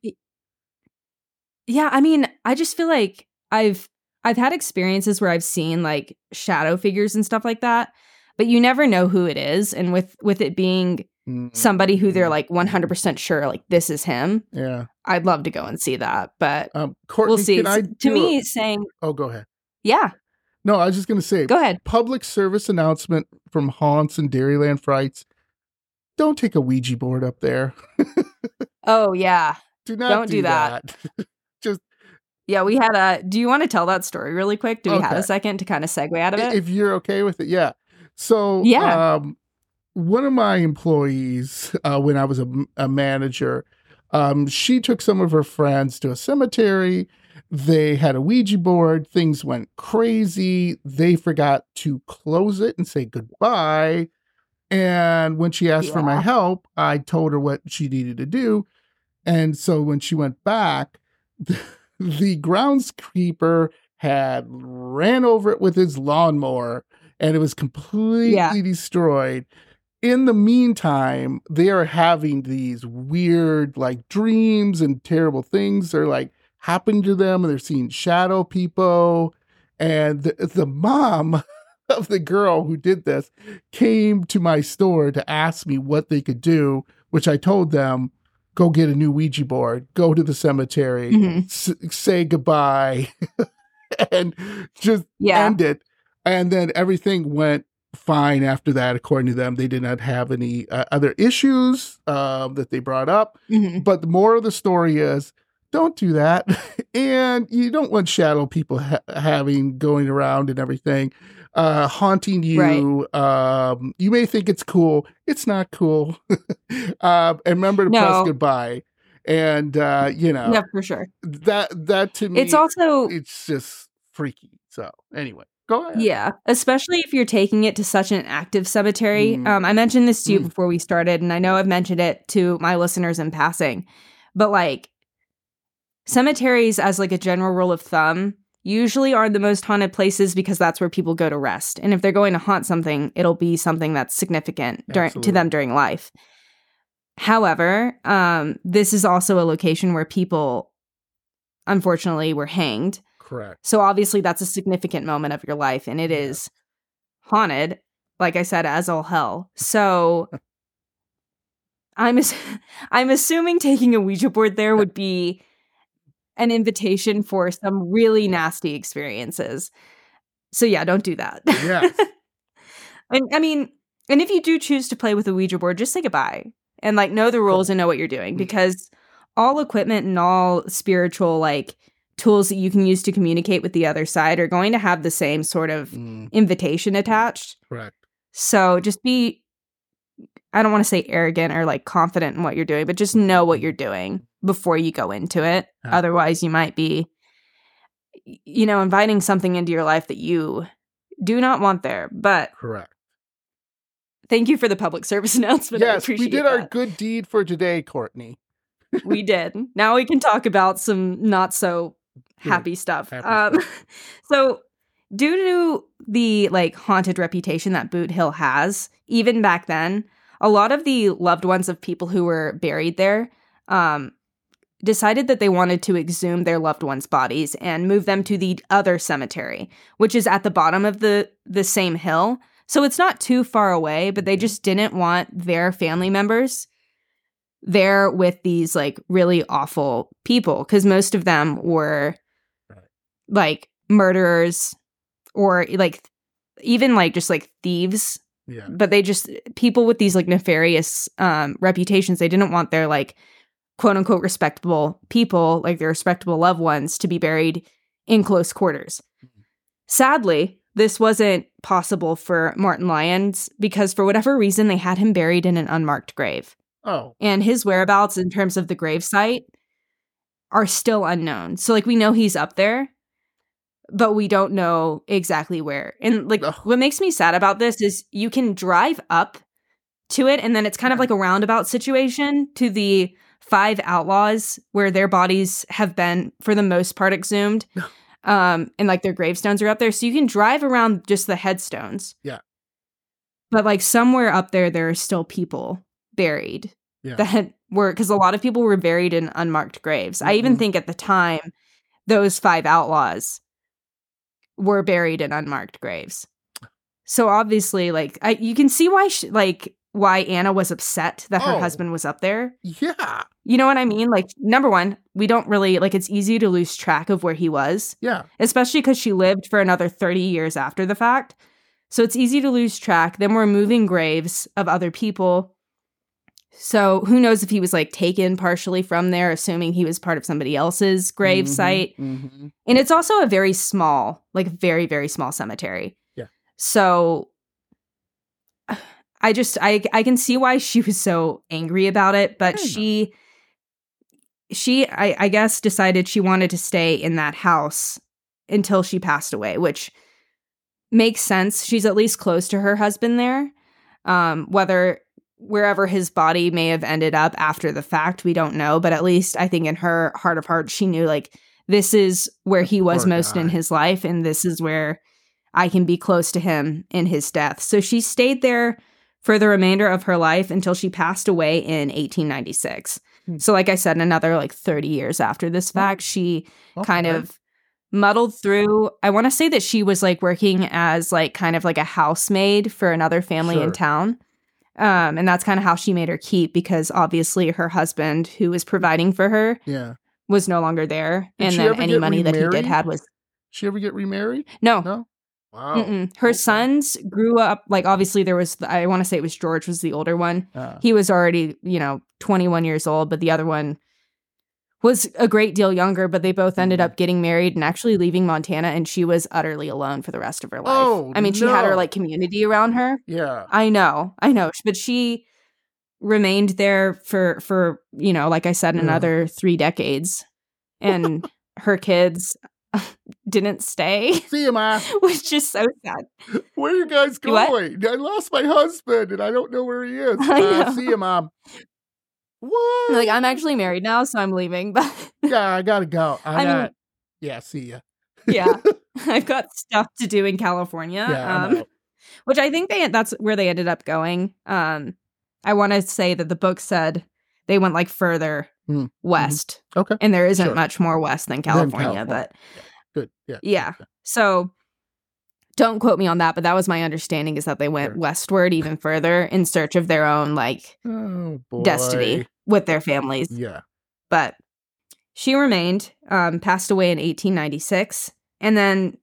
Speaker 2: yeah, I mean, I just feel like I've I've had experiences where I've seen like shadow figures and stuff like that, but you never know who it is. And with with it being
Speaker 1: Mm,
Speaker 2: somebody who they're like 100% sure like this is him,
Speaker 1: Yeah.
Speaker 2: I'd love to go and see that. But
Speaker 1: Um, Courtney,
Speaker 2: we'll see.
Speaker 1: can I
Speaker 2: S-
Speaker 1: do
Speaker 2: to
Speaker 1: a-
Speaker 2: me, saying,
Speaker 1: oh, go ahead.
Speaker 2: yeah,
Speaker 1: No, I was just going to say,
Speaker 2: go ahead.
Speaker 1: public service announcement from Haunts and Dairyland Frights. Don't take a Ouija board up there.
Speaker 2: Oh, yeah.
Speaker 1: Do not
Speaker 2: Don't
Speaker 1: do,
Speaker 2: do that.
Speaker 1: that.
Speaker 2: Yeah, we had a. Do you want to tell that story really quick? Do we have a second to kind of segue out of it?
Speaker 1: if you're okay with it, yeah. So,
Speaker 2: Yeah.
Speaker 1: um, one of my employees, uh, when I was a, a manager, um, she took some of her friends to a cemetery. They had a Ouija board. Things went crazy. They forgot to close it and say goodbye. And when she asked for my help, I told her what she needed to do. And so when she went back, the groundskeeper had ran over it with his lawnmower and it was completely destroyed. In the meantime, they are having these weird like dreams and terrible things are like happening to them and they're seeing shadow people. And the, the mom of the girl who did this came to my store to ask me what they could do, which I told them go get a new Ouija board, go to the cemetery,
Speaker 2: Mhm.
Speaker 1: s- say goodbye, and just
Speaker 2: Yeah.
Speaker 1: end it. And then everything went fine after that, according to them. They did not have any uh, other issues um, that they brought up.
Speaker 2: Mhm.
Speaker 1: But the moral of the story is don't do that. and you don't want shadow people ha- having going around and everything. Uh, haunting you. Um, you may think it's cool. It's not cool. uh, and remember to press goodbye. And uh, you know
Speaker 2: Yeah, for sure.
Speaker 1: that that to me
Speaker 2: It's also
Speaker 1: it's just freaky. So anyway, go ahead.
Speaker 2: Yeah, especially if you're taking it to such an active cemetery.
Speaker 1: Mm.
Speaker 2: Um, I mentioned this to you
Speaker 1: Mm.
Speaker 2: before we started, and I know I've mentioned it to my listeners in passing, but like cemeteries, as like a general rule of thumb, usually are the most haunted places because that's where people go to rest. And if they're going to haunt something, it'll be something that's significant during to them during life. However, um, this is also a location where people, unfortunately, were hanged.
Speaker 1: Correct.
Speaker 2: So obviously that's a significant moment of your life and it
Speaker 1: Yeah.
Speaker 2: is haunted, like I said, as all hell. So I'm ass- I'm assuming taking a Ouija board there would be an invitation for some really nasty experiences. So yeah, don't do that.
Speaker 1: Yes.
Speaker 2: and I mean, and if you do choose to play with a Ouija board, just say goodbye and like know the rules and know what you're doing
Speaker 1: Mhm.
Speaker 2: because all equipment and all spiritual like tools that you can use to communicate with the other side are going to have the same sort of
Speaker 1: Mm,
Speaker 2: invitation attached.
Speaker 1: correct.
Speaker 2: So just be I don't want to say arrogant or like confident in what you're doing, but just know what you're doing before you go into it.
Speaker 1: Yeah.
Speaker 2: Otherwise, you might be you know, inviting something into your life that you do not want there. But
Speaker 1: Correct.
Speaker 2: thank you for the public service announcement. I
Speaker 1: yes, we did our good deed for today, Courtney.
Speaker 2: we did. Now we can talk about some not so Happy stuff.
Speaker 1: Happy
Speaker 2: um, so, due to the like haunted reputation that Boot Hill has, even back then, a lot of the loved ones of people who were buried there um, decided that they wanted to exhume their loved ones' bodies and move them to the other cemetery, which is at the bottom of the the same hill. So it's not too far away, but they just didn't want their family members there with these like really awful people because most of them were like murderers or like even like just like thieves.
Speaker 1: Yeah.
Speaker 2: but they just people with these like nefarious um reputations they didn't want their like quote unquote respectable people like their respectable loved ones to be buried in close quarters. Sadly this wasn't possible for martin lyons because for whatever reason they had him buried in an unmarked grave
Speaker 1: Oh.
Speaker 2: and his whereabouts in terms of the gravesite are still unknown. So like we know he's up there, but we don't know exactly where. And like
Speaker 1: Ugh.
Speaker 2: what makes me sad about this is you can drive up to it and then it's kind of like a roundabout situation to the five outlaws where their bodies have been for the most part exhumed. Um and like their gravestones are up there so you can drive around just the headstones.
Speaker 1: Yeah.
Speaker 2: But like somewhere up there there are still people buried
Speaker 1: Yeah.
Speaker 2: that were because a lot of people were buried in unmarked graves. I even
Speaker 1: Mhm.
Speaker 2: think at the time those five outlaws were buried in unmarked graves. So obviously, like I, you can see why, sh- like why Anna was upset that her
Speaker 1: Oh.
Speaker 2: husband was up there.
Speaker 1: Yeah.
Speaker 2: You know what I mean? Like number one, we don't really like. It's easy to lose track of where he was,
Speaker 1: Yeah.
Speaker 2: especially because she lived for another thirty years after the fact. So it's easy to lose track. Then we're moving graves of other people. So who knows if he was like taken partially from there, assuming he was part of somebody else's grave
Speaker 1: Mhm,
Speaker 2: site.
Speaker 1: mhm.
Speaker 2: And it's also a very small, like very, very small cemetery.
Speaker 1: Yeah.
Speaker 2: So I just I I can see why she was so angry about it, but she she I, I guess decided she wanted to stay in that house until she passed away, which makes sense. She's at least close to her husband there. Um, whether wherever his body may have ended up after the fact, we don't know. But at least I think in her heart of hearts, she knew like this is where he was most in his life, and this is where I can be close to him in his death. So she stayed there for the remainder of her life until she passed away in 1896.
Speaker 1: Hmm.
Speaker 2: So, like I said, another like 30 years after this fact, she kind of muddled through. I want to say that she was like working as like kind of like a housemaid for another family
Speaker 1: Sure.
Speaker 2: in town. Um, and that's kind of how she made her keep because obviously her husband, who was providing for her,
Speaker 1: Yeah.
Speaker 2: was no longer there.
Speaker 1: Did
Speaker 2: and then any money that he did had was
Speaker 1: She ever get remarried?
Speaker 2: no.
Speaker 1: No. Wow.
Speaker 2: Mm-mm. Her
Speaker 1: Okay.
Speaker 2: sons grew up like obviously there was I want to say it was George was the older one.
Speaker 1: Ah.
Speaker 2: He was already, you know, 21 years old, but the other one was a great deal younger, but they both ended
Speaker 1: Mhm.
Speaker 2: up getting married and actually leaving Montana and she was utterly alone for the rest of her life.
Speaker 1: Oh,
Speaker 2: I mean, she had her like community around her.
Speaker 1: yeah.
Speaker 2: I know. I know, but she remained there for for, you know, like I said
Speaker 1: Yeah.
Speaker 2: another 3 decades. And her kids didn't stay,
Speaker 1: See you, Ma.
Speaker 2: which is so sad.
Speaker 1: Where are you guys
Speaker 2: You what?
Speaker 1: going? I lost my husband and I don't know where he is.
Speaker 2: I
Speaker 1: Uh, see you, Mom. What?
Speaker 2: Like I'm actually married now, so I'm leaving, but
Speaker 1: yeah, I gotta go. I,
Speaker 2: I mean-
Speaker 1: Yeah, see ya.
Speaker 2: yeah i've got stuff to do in california
Speaker 1: Yeah,
Speaker 2: um, which i think they that's where they ended up going um i want to say that the book said they went like further
Speaker 1: Mm,
Speaker 2: west
Speaker 1: Okay,
Speaker 2: and there isn't
Speaker 1: Sure.
Speaker 2: much more west than california,
Speaker 1: California.
Speaker 2: but
Speaker 1: good. Yeah.
Speaker 2: yeah so don't quote me on that but that was my understanding is that they went
Speaker 1: Sure.
Speaker 2: westward even further in search of their own like
Speaker 1: Oh
Speaker 2: destiny with their families
Speaker 1: Yeah.
Speaker 2: but she remained, um, passed away in 1896, and then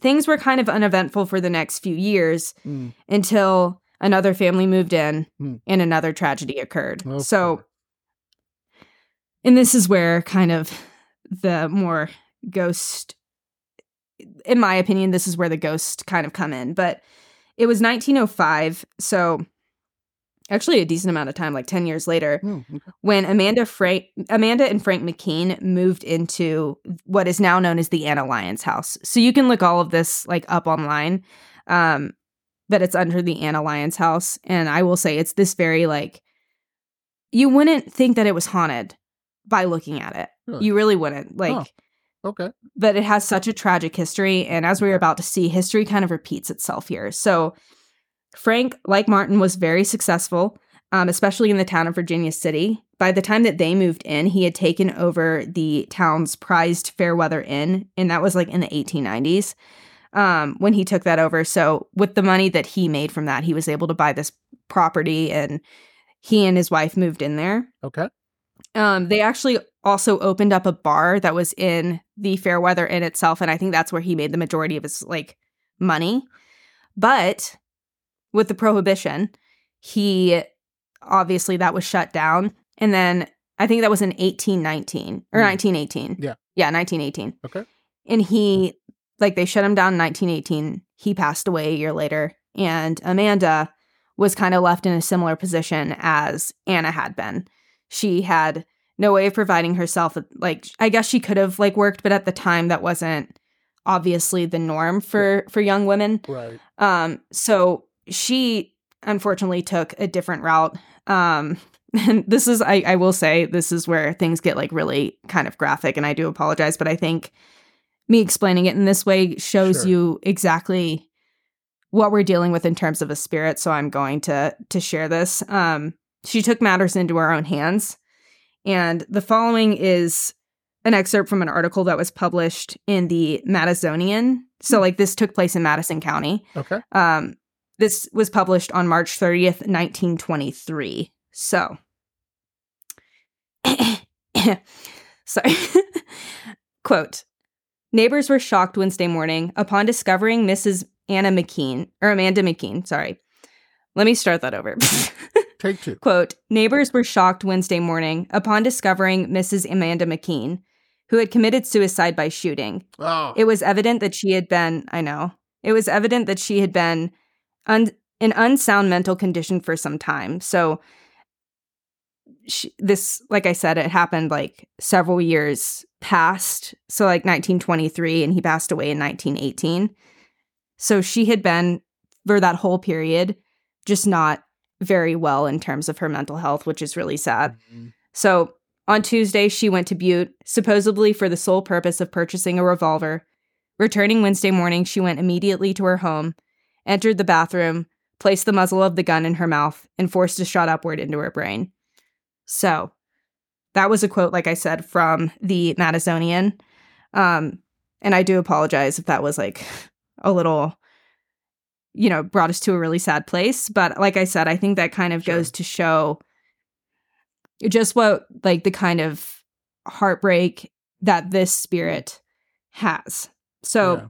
Speaker 2: things were kind of uneventful for the next few years
Speaker 1: Mm.
Speaker 2: until another family moved in
Speaker 1: Hmm.
Speaker 2: and another tragedy occurred.
Speaker 1: Okay.
Speaker 2: So, and this is where kind of the more ghost, in my opinion, this is where the ghosts kind of come in. But it was 1905, so actually a decent amount of time, like 10 years later
Speaker 1: Mm, okay.
Speaker 2: when Amanda Frank Amanda and Frank McKeen moved into what is now known as the Anna Lyons house. So you can look all of this like up online. Um that it's under the Anna Lyons house. And I will say it's this very like you wouldn't think that it was haunted by looking at it.
Speaker 1: Really?
Speaker 2: You really wouldn't. Like.
Speaker 1: Okay.
Speaker 2: but it has such a tragic history. And as we're about to see, history kind of repeats itself here. So, Frank, like Martin, was very successful, um, especially in the town of Virginia City. By the time that they moved in, he had taken over the town's prized Fairweather Inn, and that was like in the 1890s um, when he took that over. So, with the money that he made from that, he was able to buy this property, and he and his wife moved in there.
Speaker 1: Okay.
Speaker 2: Um, they actually also opened up a bar that was in the Fairweather Inn itself, and I think that's where he made the majority of his like money. But with the prohibition, he obviously that was shut down, and then I think that was in eighteen nineteen or nineteen eighteen.
Speaker 1: Yeah.
Speaker 2: yeah, nineteen eighteen.
Speaker 1: Okay.
Speaker 2: and he like they shut him down in nineteen eighteen. He passed away a year later, and Amanda was kind of left in a similar position as Anna had been. She had no way of providing herself like I guess she could have like worked, but at the time that wasn't obviously the norm for for young women.
Speaker 1: Right.
Speaker 2: Um so she unfortunately took a different route. Um and this is I, I will say this is where things get like really kind of graphic and I do apologize, but I think me explaining it in this way shows
Speaker 1: Sure.
Speaker 2: you exactly what we're dealing with in terms of a spirit so i'm going to to share this um she took matters into her own hands and the following is an excerpt from an article that was published in the madisonian so like this took place in madison county
Speaker 1: Okay.
Speaker 2: um this was published on march 30th 1923 so sorry quote Neighbors were shocked Wednesday morning upon discovering Mrs. Anna McKeen, or Amanda McKeen, sorry. Let me start that over.
Speaker 1: Take two.
Speaker 2: Quote Neighbors were shocked Wednesday morning upon discovering Mrs. Amanda McKeen, who had committed suicide by shooting.
Speaker 1: Oh.
Speaker 2: It was evident that she had been, I know, it was evident that she had been un- in unsound mental condition for some time. So, she, this, like I said, it happened like several years past. So, like 1923, and he passed away in 1918. So, she had been, for that whole period, just not very well in terms of her mental health, which is really sad.
Speaker 1: Mhm.
Speaker 2: So on Tuesday, she went to Butte, supposedly for the sole purpose of purchasing a revolver. Returning Wednesday morning, she went immediately to her home, entered the bathroom, placed the muzzle of the gun in her mouth, and forced a shot upward into her brain. So that was a quote, like I said, from the Madisonian. Um, and I do apologize if that was like a little, you know, brought us to a really sad place. But like I said, I think that kind of
Speaker 1: Sure.
Speaker 2: goes to show just what like the kind of heartbreak that this spirit has. So
Speaker 1: Yeah.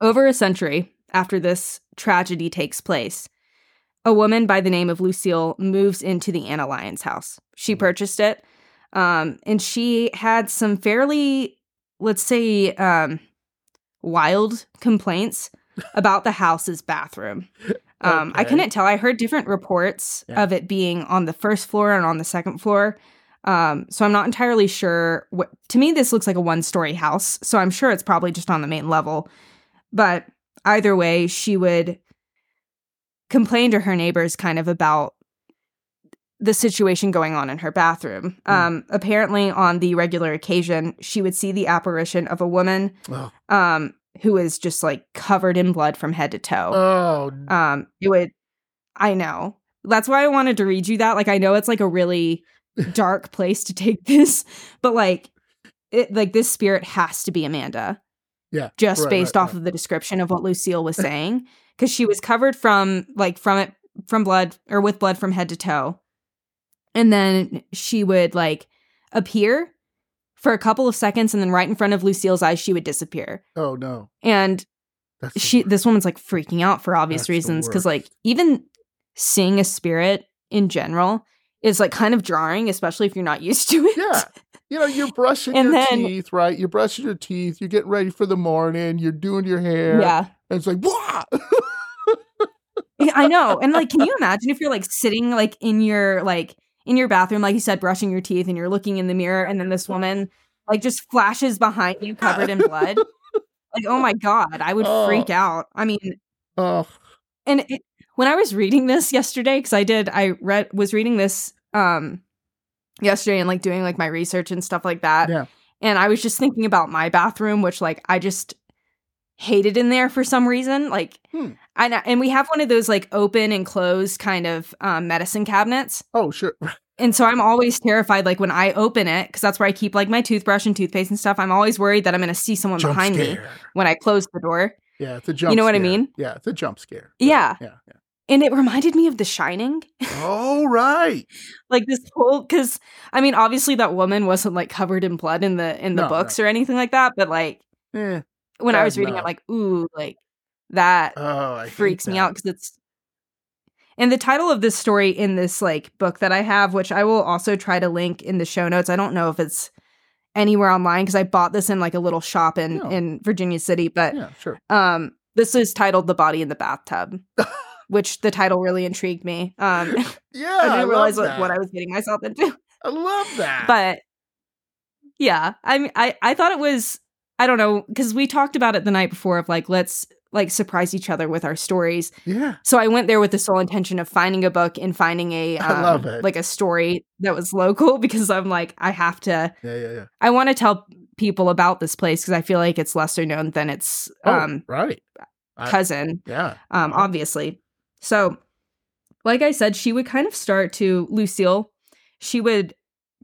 Speaker 2: over a century after this tragedy takes place, a woman by the name of Lucille moves into the Anna Lyons house. She
Speaker 1: Mhm.
Speaker 2: purchased it, um, and she had some fairly, let's say, um, wild complaints about the house's bathroom. Um, I couldn't tell. I heard different reports
Speaker 1: Yeah.
Speaker 2: of it being on the first floor and on the second floor. Um, so I'm not entirely sure. What, to me, this looks like a one story house. So I'm sure it's probably just on the main level. But either way, she would complain to her neighbors kind of about the situation going on in her bathroom.
Speaker 1: Hmm.
Speaker 2: Um, apparently, on the regular occasion, she would see the apparition of a woman
Speaker 1: Oh.
Speaker 2: um, who is just like covered in blood from head to toe
Speaker 1: Oh.
Speaker 2: um it would i know that's why i wanted to read you that like i know it's like a really dark place to take this but like it like this spirit has to be amanda
Speaker 1: Yeah.
Speaker 2: just
Speaker 1: Right,
Speaker 2: based
Speaker 1: right,
Speaker 2: off
Speaker 1: right.
Speaker 2: of the description of what lucille was saying because she was covered from like from it from blood or with blood from head to toe and then she would like appear for a couple of seconds and then right in front of lucille's eyes she would disappear
Speaker 1: Oh no.
Speaker 2: and
Speaker 1: That's
Speaker 2: she this woman's like freaking out for obvious
Speaker 1: That's
Speaker 2: reasons because like even seeing a spirit in general is like kind of jarring especially if you're not used to it
Speaker 1: Yeah. You know, you're brushing
Speaker 2: And
Speaker 1: your
Speaker 2: then-
Speaker 1: teeth, right? You're brushing your teeth. You're getting ready for the morning. You're doing your hair.
Speaker 2: yeah
Speaker 1: And it's like, Wah!
Speaker 2: Yeah, i know and like can you imagine if you're like sitting like in your like in your bathroom like you said brushing your teeth and you're looking in the mirror and then this woman like just flashes behind you covered in blood like oh my god i would
Speaker 1: Oh.
Speaker 2: freak out i mean
Speaker 1: oh,
Speaker 2: and it, when I was reading this yesterday, because I did, I read was reading this um yesterday and like doing like my research and stuff like that.
Speaker 1: Yeah.
Speaker 2: And I was just thinking about my bathroom, which like I just hated in there for some reason. Like,
Speaker 1: Hmm.
Speaker 2: I and we have one of those like open and closed kind of um, medicine cabinets.
Speaker 1: Oh, sure.
Speaker 2: And so I'm always terrified, like when I open it, because that's where I keep like my toothbrush and toothpaste and stuff. I'm always worried that I'm going to see someone
Speaker 1: Jump
Speaker 2: behind me when I close the door.
Speaker 1: Yeah, it's a jump.
Speaker 2: You know what I mean?
Speaker 1: Yeah, it's a jump scare.
Speaker 2: Yeah.
Speaker 1: yeah, yeah.
Speaker 2: And it reminded me of The Shining.
Speaker 1: Oh, right.
Speaker 2: like this whole because I mean, obviously that woman wasn't like covered in blood in the in the
Speaker 1: No,
Speaker 2: books or anything like that, but like
Speaker 1: Eh.
Speaker 2: when I was reading,
Speaker 1: enough.
Speaker 2: I'm like, ooh, like that
Speaker 1: Oh,
Speaker 2: freaks me
Speaker 1: that.
Speaker 2: out because it's and the title of this story in this like book that I have, which I will also try to link in the show notes. I don't know if it's anywhere online because I bought this in like a little shop in
Speaker 1: No.
Speaker 2: in Virginia City, but
Speaker 1: Yeah, sure.
Speaker 2: um this is titled The Body in the Bathtub, which the title really intrigued me. Um
Speaker 1: Yeah,
Speaker 2: I didn't realize what, what I was getting myself into.
Speaker 1: I love that.
Speaker 2: But yeah, I mean I I thought it was I don't know because we talked about it the night before of like let's like surprise each other with our stories.
Speaker 1: yeah,
Speaker 2: So I went there with the sole intention of finding a book and finding a
Speaker 1: I
Speaker 2: um,
Speaker 1: love it.
Speaker 2: like a story that was local because I'm like I have to
Speaker 1: yeah, yeah, yeah.
Speaker 2: I want to tell people about this place because I feel like it's lesser known than its
Speaker 1: Oh,
Speaker 2: um
Speaker 1: right. I-
Speaker 2: cousin
Speaker 1: Yeah.
Speaker 2: um obviously. So like I said she would kind of start to Lucille she would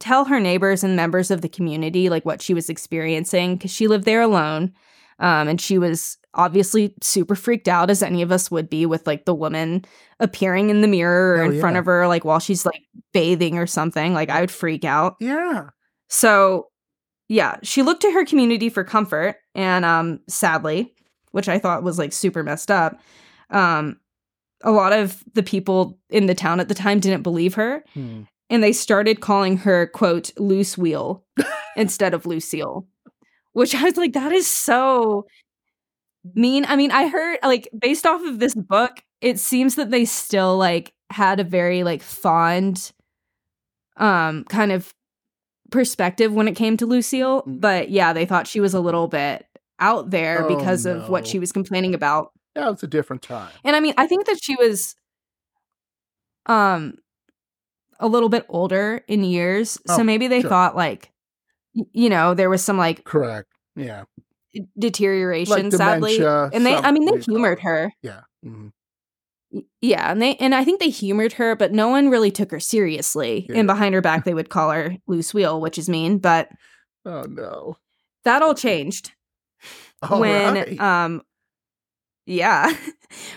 Speaker 2: tell her neighbors and members of the community like what she was experiencing cuz she lived there alone. Um and she was obviously super freaked out as any of us would be with like the woman appearing in the mirror or
Speaker 1: Oh,
Speaker 2: in front of her like while she's like bathing or something. Like I would freak out.
Speaker 1: Yeah.
Speaker 2: So, yeah, she looked to her community for comfort, and um, sadly, which I thought was like super messed up, um, a lot of the people in the town at the time didn't believe her,
Speaker 1: Hmm.
Speaker 2: and they started calling her quote loose wheel instead of Lucille, which I was like, that is so mean. I mean, I heard like based off of this book, it seems that they still like had a very like fond um kind of perspective when it came to Lucille,
Speaker 1: Mm.
Speaker 2: but yeah, they thought she was a little bit out there
Speaker 1: Oh,
Speaker 2: because of what she was complaining about.
Speaker 1: Yeah, it's a different time.
Speaker 2: And I mean, I think that she was um a little bit older in years,
Speaker 1: Oh,
Speaker 2: so maybe they
Speaker 1: sure.
Speaker 2: thought like you know, there was some like
Speaker 1: Correct. Yeah.
Speaker 2: deterioration
Speaker 1: Like
Speaker 2: sadly.
Speaker 1: dementia,
Speaker 2: And they I mean they humored her.
Speaker 1: Yeah. Mhm.
Speaker 2: Yeah, and they and I think they humored her, but no one really took her seriously.
Speaker 1: Yeah.
Speaker 2: And behind her back they would call her loose wheel, which is mean, but
Speaker 1: Oh no.
Speaker 2: that all changed.
Speaker 1: All
Speaker 2: when
Speaker 1: right.
Speaker 2: um yeah.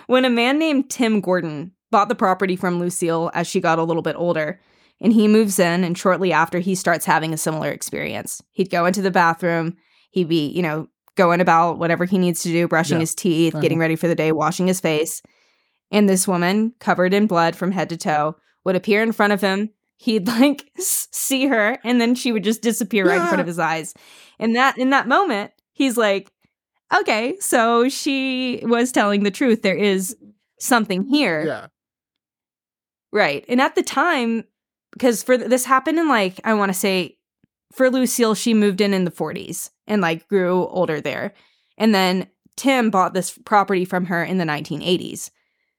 Speaker 2: When a man named tim gordon bought the property from lucille as she got a little bit older and he moves in and shortly after he starts having a similar experience. He'd go into the bathroom he'd be you know going about whatever he needs to do brushing
Speaker 1: Yeah.
Speaker 2: his teeth getting uh-huh. ready for the day washing his face. And this woman covered in blood from head to toe would appear in front of him. He'd like see her and then she would just disappear right in front of his eyes. And that in that moment he's like okay so she was telling the truth there is something here.
Speaker 1: Yeah.
Speaker 2: right and at the time because for this happened in like i want to say for lucille she moved in in the 40s and like grew older there. And then tim bought this property from her in the 1980s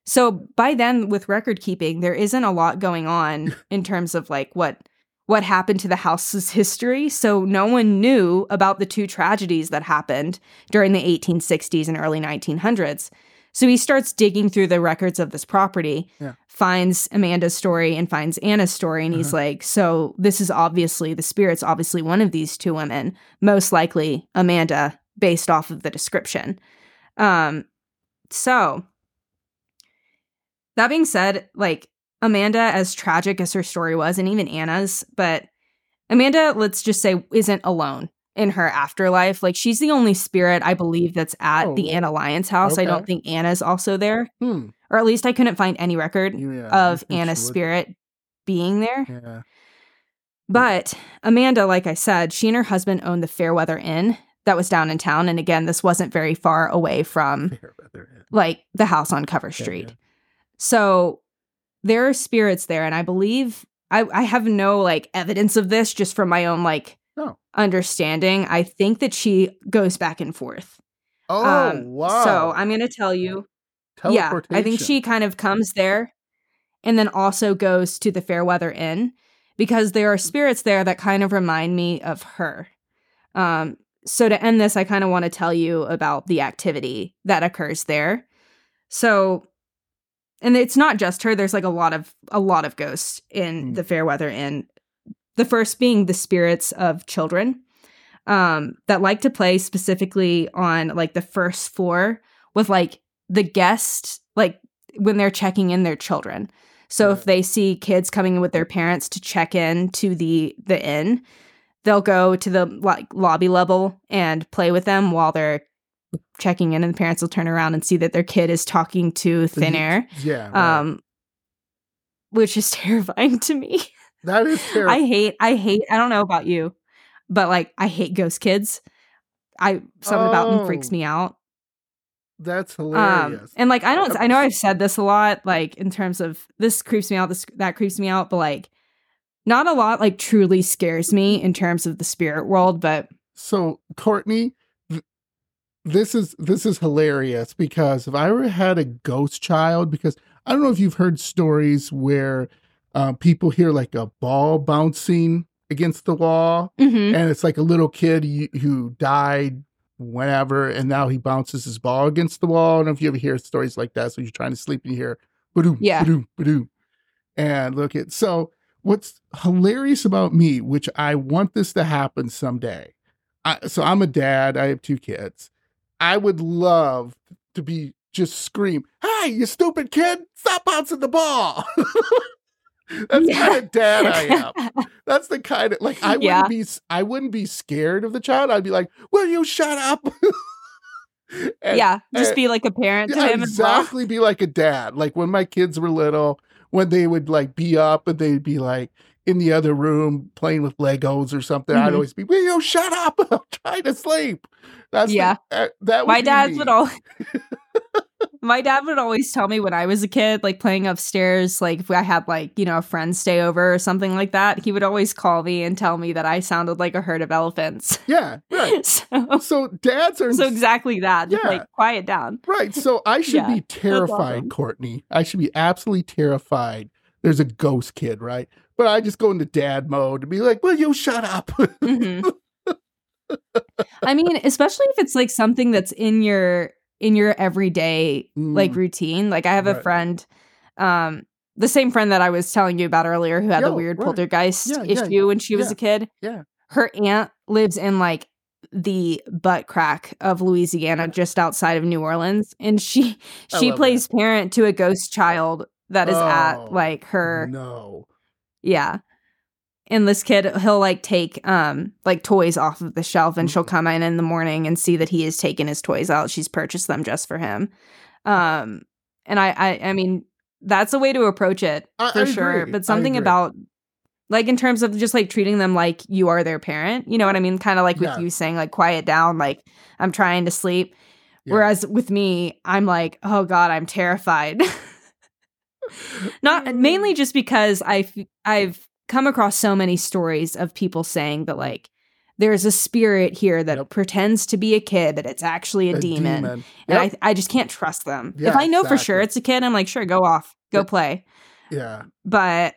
Speaker 2: so by then with record keeping there isn't a lot going on in terms of like what what happened to the house's history so no one knew about the two tragedies that happened during the 1860s and early 1900s so he starts digging through the records of this property
Speaker 1: Yeah.
Speaker 2: finds amanda's story and finds anna's story and he's
Speaker 1: Uh-huh.
Speaker 2: like so this is obviously the spirit's obviously one of these two women most likely amanda based off of the description um so that being said, like Amanda, as tragic as her story was, and even Anna's, but Amanda, let's just say, isn't alone in her afterlife. Like she's the only spirit I believe that's at
Speaker 1: Oh,
Speaker 2: the Anna Lyons house. I don't think Anna's also there,
Speaker 1: Hmm.
Speaker 2: or at least I couldn't find any record
Speaker 1: Yeah.
Speaker 2: Of Anna's spirit being there.
Speaker 1: Yeah.
Speaker 2: But Amanda, like I said, she and her husband owned the Fairweather Inn that was down in town. And again, this wasn't very far away from like the house on Cover Street.
Speaker 1: yeah.
Speaker 2: So there are spirits there, and I believe I, I have no like evidence of this just from my own like
Speaker 1: Oh.
Speaker 2: understanding. I think that she goes back and forth.
Speaker 1: Oh
Speaker 2: Um,
Speaker 1: wow.
Speaker 2: So I'm gonna tell you Yeah, I think she kind of comes there and then also goes to the Fairweather Inn because there are spirits there that kind of remind me of her. Um, so to end this, I kind of want to tell you about the activity that occurs there. So, and it's not just her. There's like a lot of a lot of ghosts in
Speaker 1: Hmm.
Speaker 2: the Fairweather Inn. The first being the spirits of children um, that like to play specifically on like the first floor with like the guest, like when they're checking in their children. So if they see kids coming in with their parents to check in to the the inn, they'll go to the like lobby level and play with them while they're checking in, and the parents will turn around and see that their kid is talking to thin air,
Speaker 1: Yeah. right.
Speaker 2: um, which is terrifying to me.
Speaker 1: that is terrible.
Speaker 2: I hate, I hate, I don't know about you, but like I hate ghost kids. I something about them freaks
Speaker 1: Oh.
Speaker 2: me out.
Speaker 1: That's
Speaker 2: Um,
Speaker 1: hilarious.
Speaker 2: and like I don't, I know I've said this a lot, like in terms of this creeps me out, this that creeps me out, but like not a lot like truly scares me in terms of the spirit world, but
Speaker 1: so Courtney, this is this is hilarious because if I ever had a ghost child, because I don't know if you've heard stories where uh, people hear like a ball bouncing against the wall,
Speaker 2: Mhm.
Speaker 1: and it's like a little kid who died whenever, and now he bounces his ball against the wall. I don't know if you ever hear stories like that. So you're trying to sleep and you hear ba-doom,
Speaker 2: Yeah.
Speaker 1: ba-doom, ba-doom. And look at so what's hilarious about me, which I want this to happen someday. I, so I'm a dad. I have two kids. I would love to be just scream, "Hey, you stupid kid! Stop bouncing the ball!" That's the kind of dad I am. That's the kind of like I wouldn't
Speaker 2: Yeah.
Speaker 1: be I wouldn't be scared of the child. I'd be like, "Will you shut up?" And-
Speaker 2: yeah, just
Speaker 1: and-
Speaker 2: be like a parent to
Speaker 1: yeah,
Speaker 2: him as well.
Speaker 1: exactly. Be like a dad. Like when my kids were little, when they would like be up and they'd be like in the other room playing with Legos or something. I'd
Speaker 2: Mhm.
Speaker 1: always be, "Will you shut up? I'm trying to sleep." That's the-
Speaker 2: Yeah.
Speaker 1: uh, that
Speaker 2: My dad
Speaker 1: me.
Speaker 2: would all My dad would always tell me when I was a kid, like playing upstairs, like if I had like, you know, a friend stay over or something like that, he would always call me and tell me that I sounded like a herd of elephants.
Speaker 1: Yeah, right.
Speaker 2: so
Speaker 1: So dads are
Speaker 2: so exactly that.
Speaker 1: Yeah.
Speaker 2: like quiet down.
Speaker 1: Right. So I should
Speaker 2: Yeah,
Speaker 1: be terrified,
Speaker 2: awesome.
Speaker 1: Courtney. I should be absolutely terrified. There's a ghost kid, right? But I just go into dad mode and be like, "Will you shut up?"
Speaker 2: Mhm. I mean, especially if it's like something that's in your in your everyday like
Speaker 1: Mm.
Speaker 2: routine. Like I have a friend, um, the same friend that I was telling you about earlier who had the weird
Speaker 1: right.
Speaker 2: poltergeist
Speaker 1: Yeah, yeah,
Speaker 2: issue when she was
Speaker 1: yeah,
Speaker 2: a kid.
Speaker 1: yeah.
Speaker 2: Her aunt lives in like the butt crack of Louisiana, just outside of New Orleans, and she she plays parent to a ghost child that is
Speaker 1: Oh,
Speaker 2: at like her
Speaker 1: No.
Speaker 2: Yeah. And this kid, he'll like take um like toys off of the shelf and she'll
Speaker 1: Mhm.
Speaker 2: come in in the morning and see that he has taken his toys out. She's purchased them just for him. Um and I I I mean that's a way to approach it
Speaker 1: I-
Speaker 2: for
Speaker 1: I
Speaker 2: sure.
Speaker 1: agree.
Speaker 2: But something about like in terms of just like treating them like you are their parent, you know what I mean? Kind of like with you saying like quiet down, like I'm trying to sleep.
Speaker 1: Yeah.
Speaker 2: Whereas with me, I'm like, oh god, I'm terrified. Not mainly just because I've I've come across so many stories of people saying that like there's a spirit here that
Speaker 1: Yep.
Speaker 2: pretends to be a kid, but it's actually a, demon. And
Speaker 1: Yep.
Speaker 2: I I just can't trust them. if I know for sure it's a kid, I'm like, sure, go off, go
Speaker 1: Yep.
Speaker 2: play.
Speaker 1: yeah.
Speaker 2: But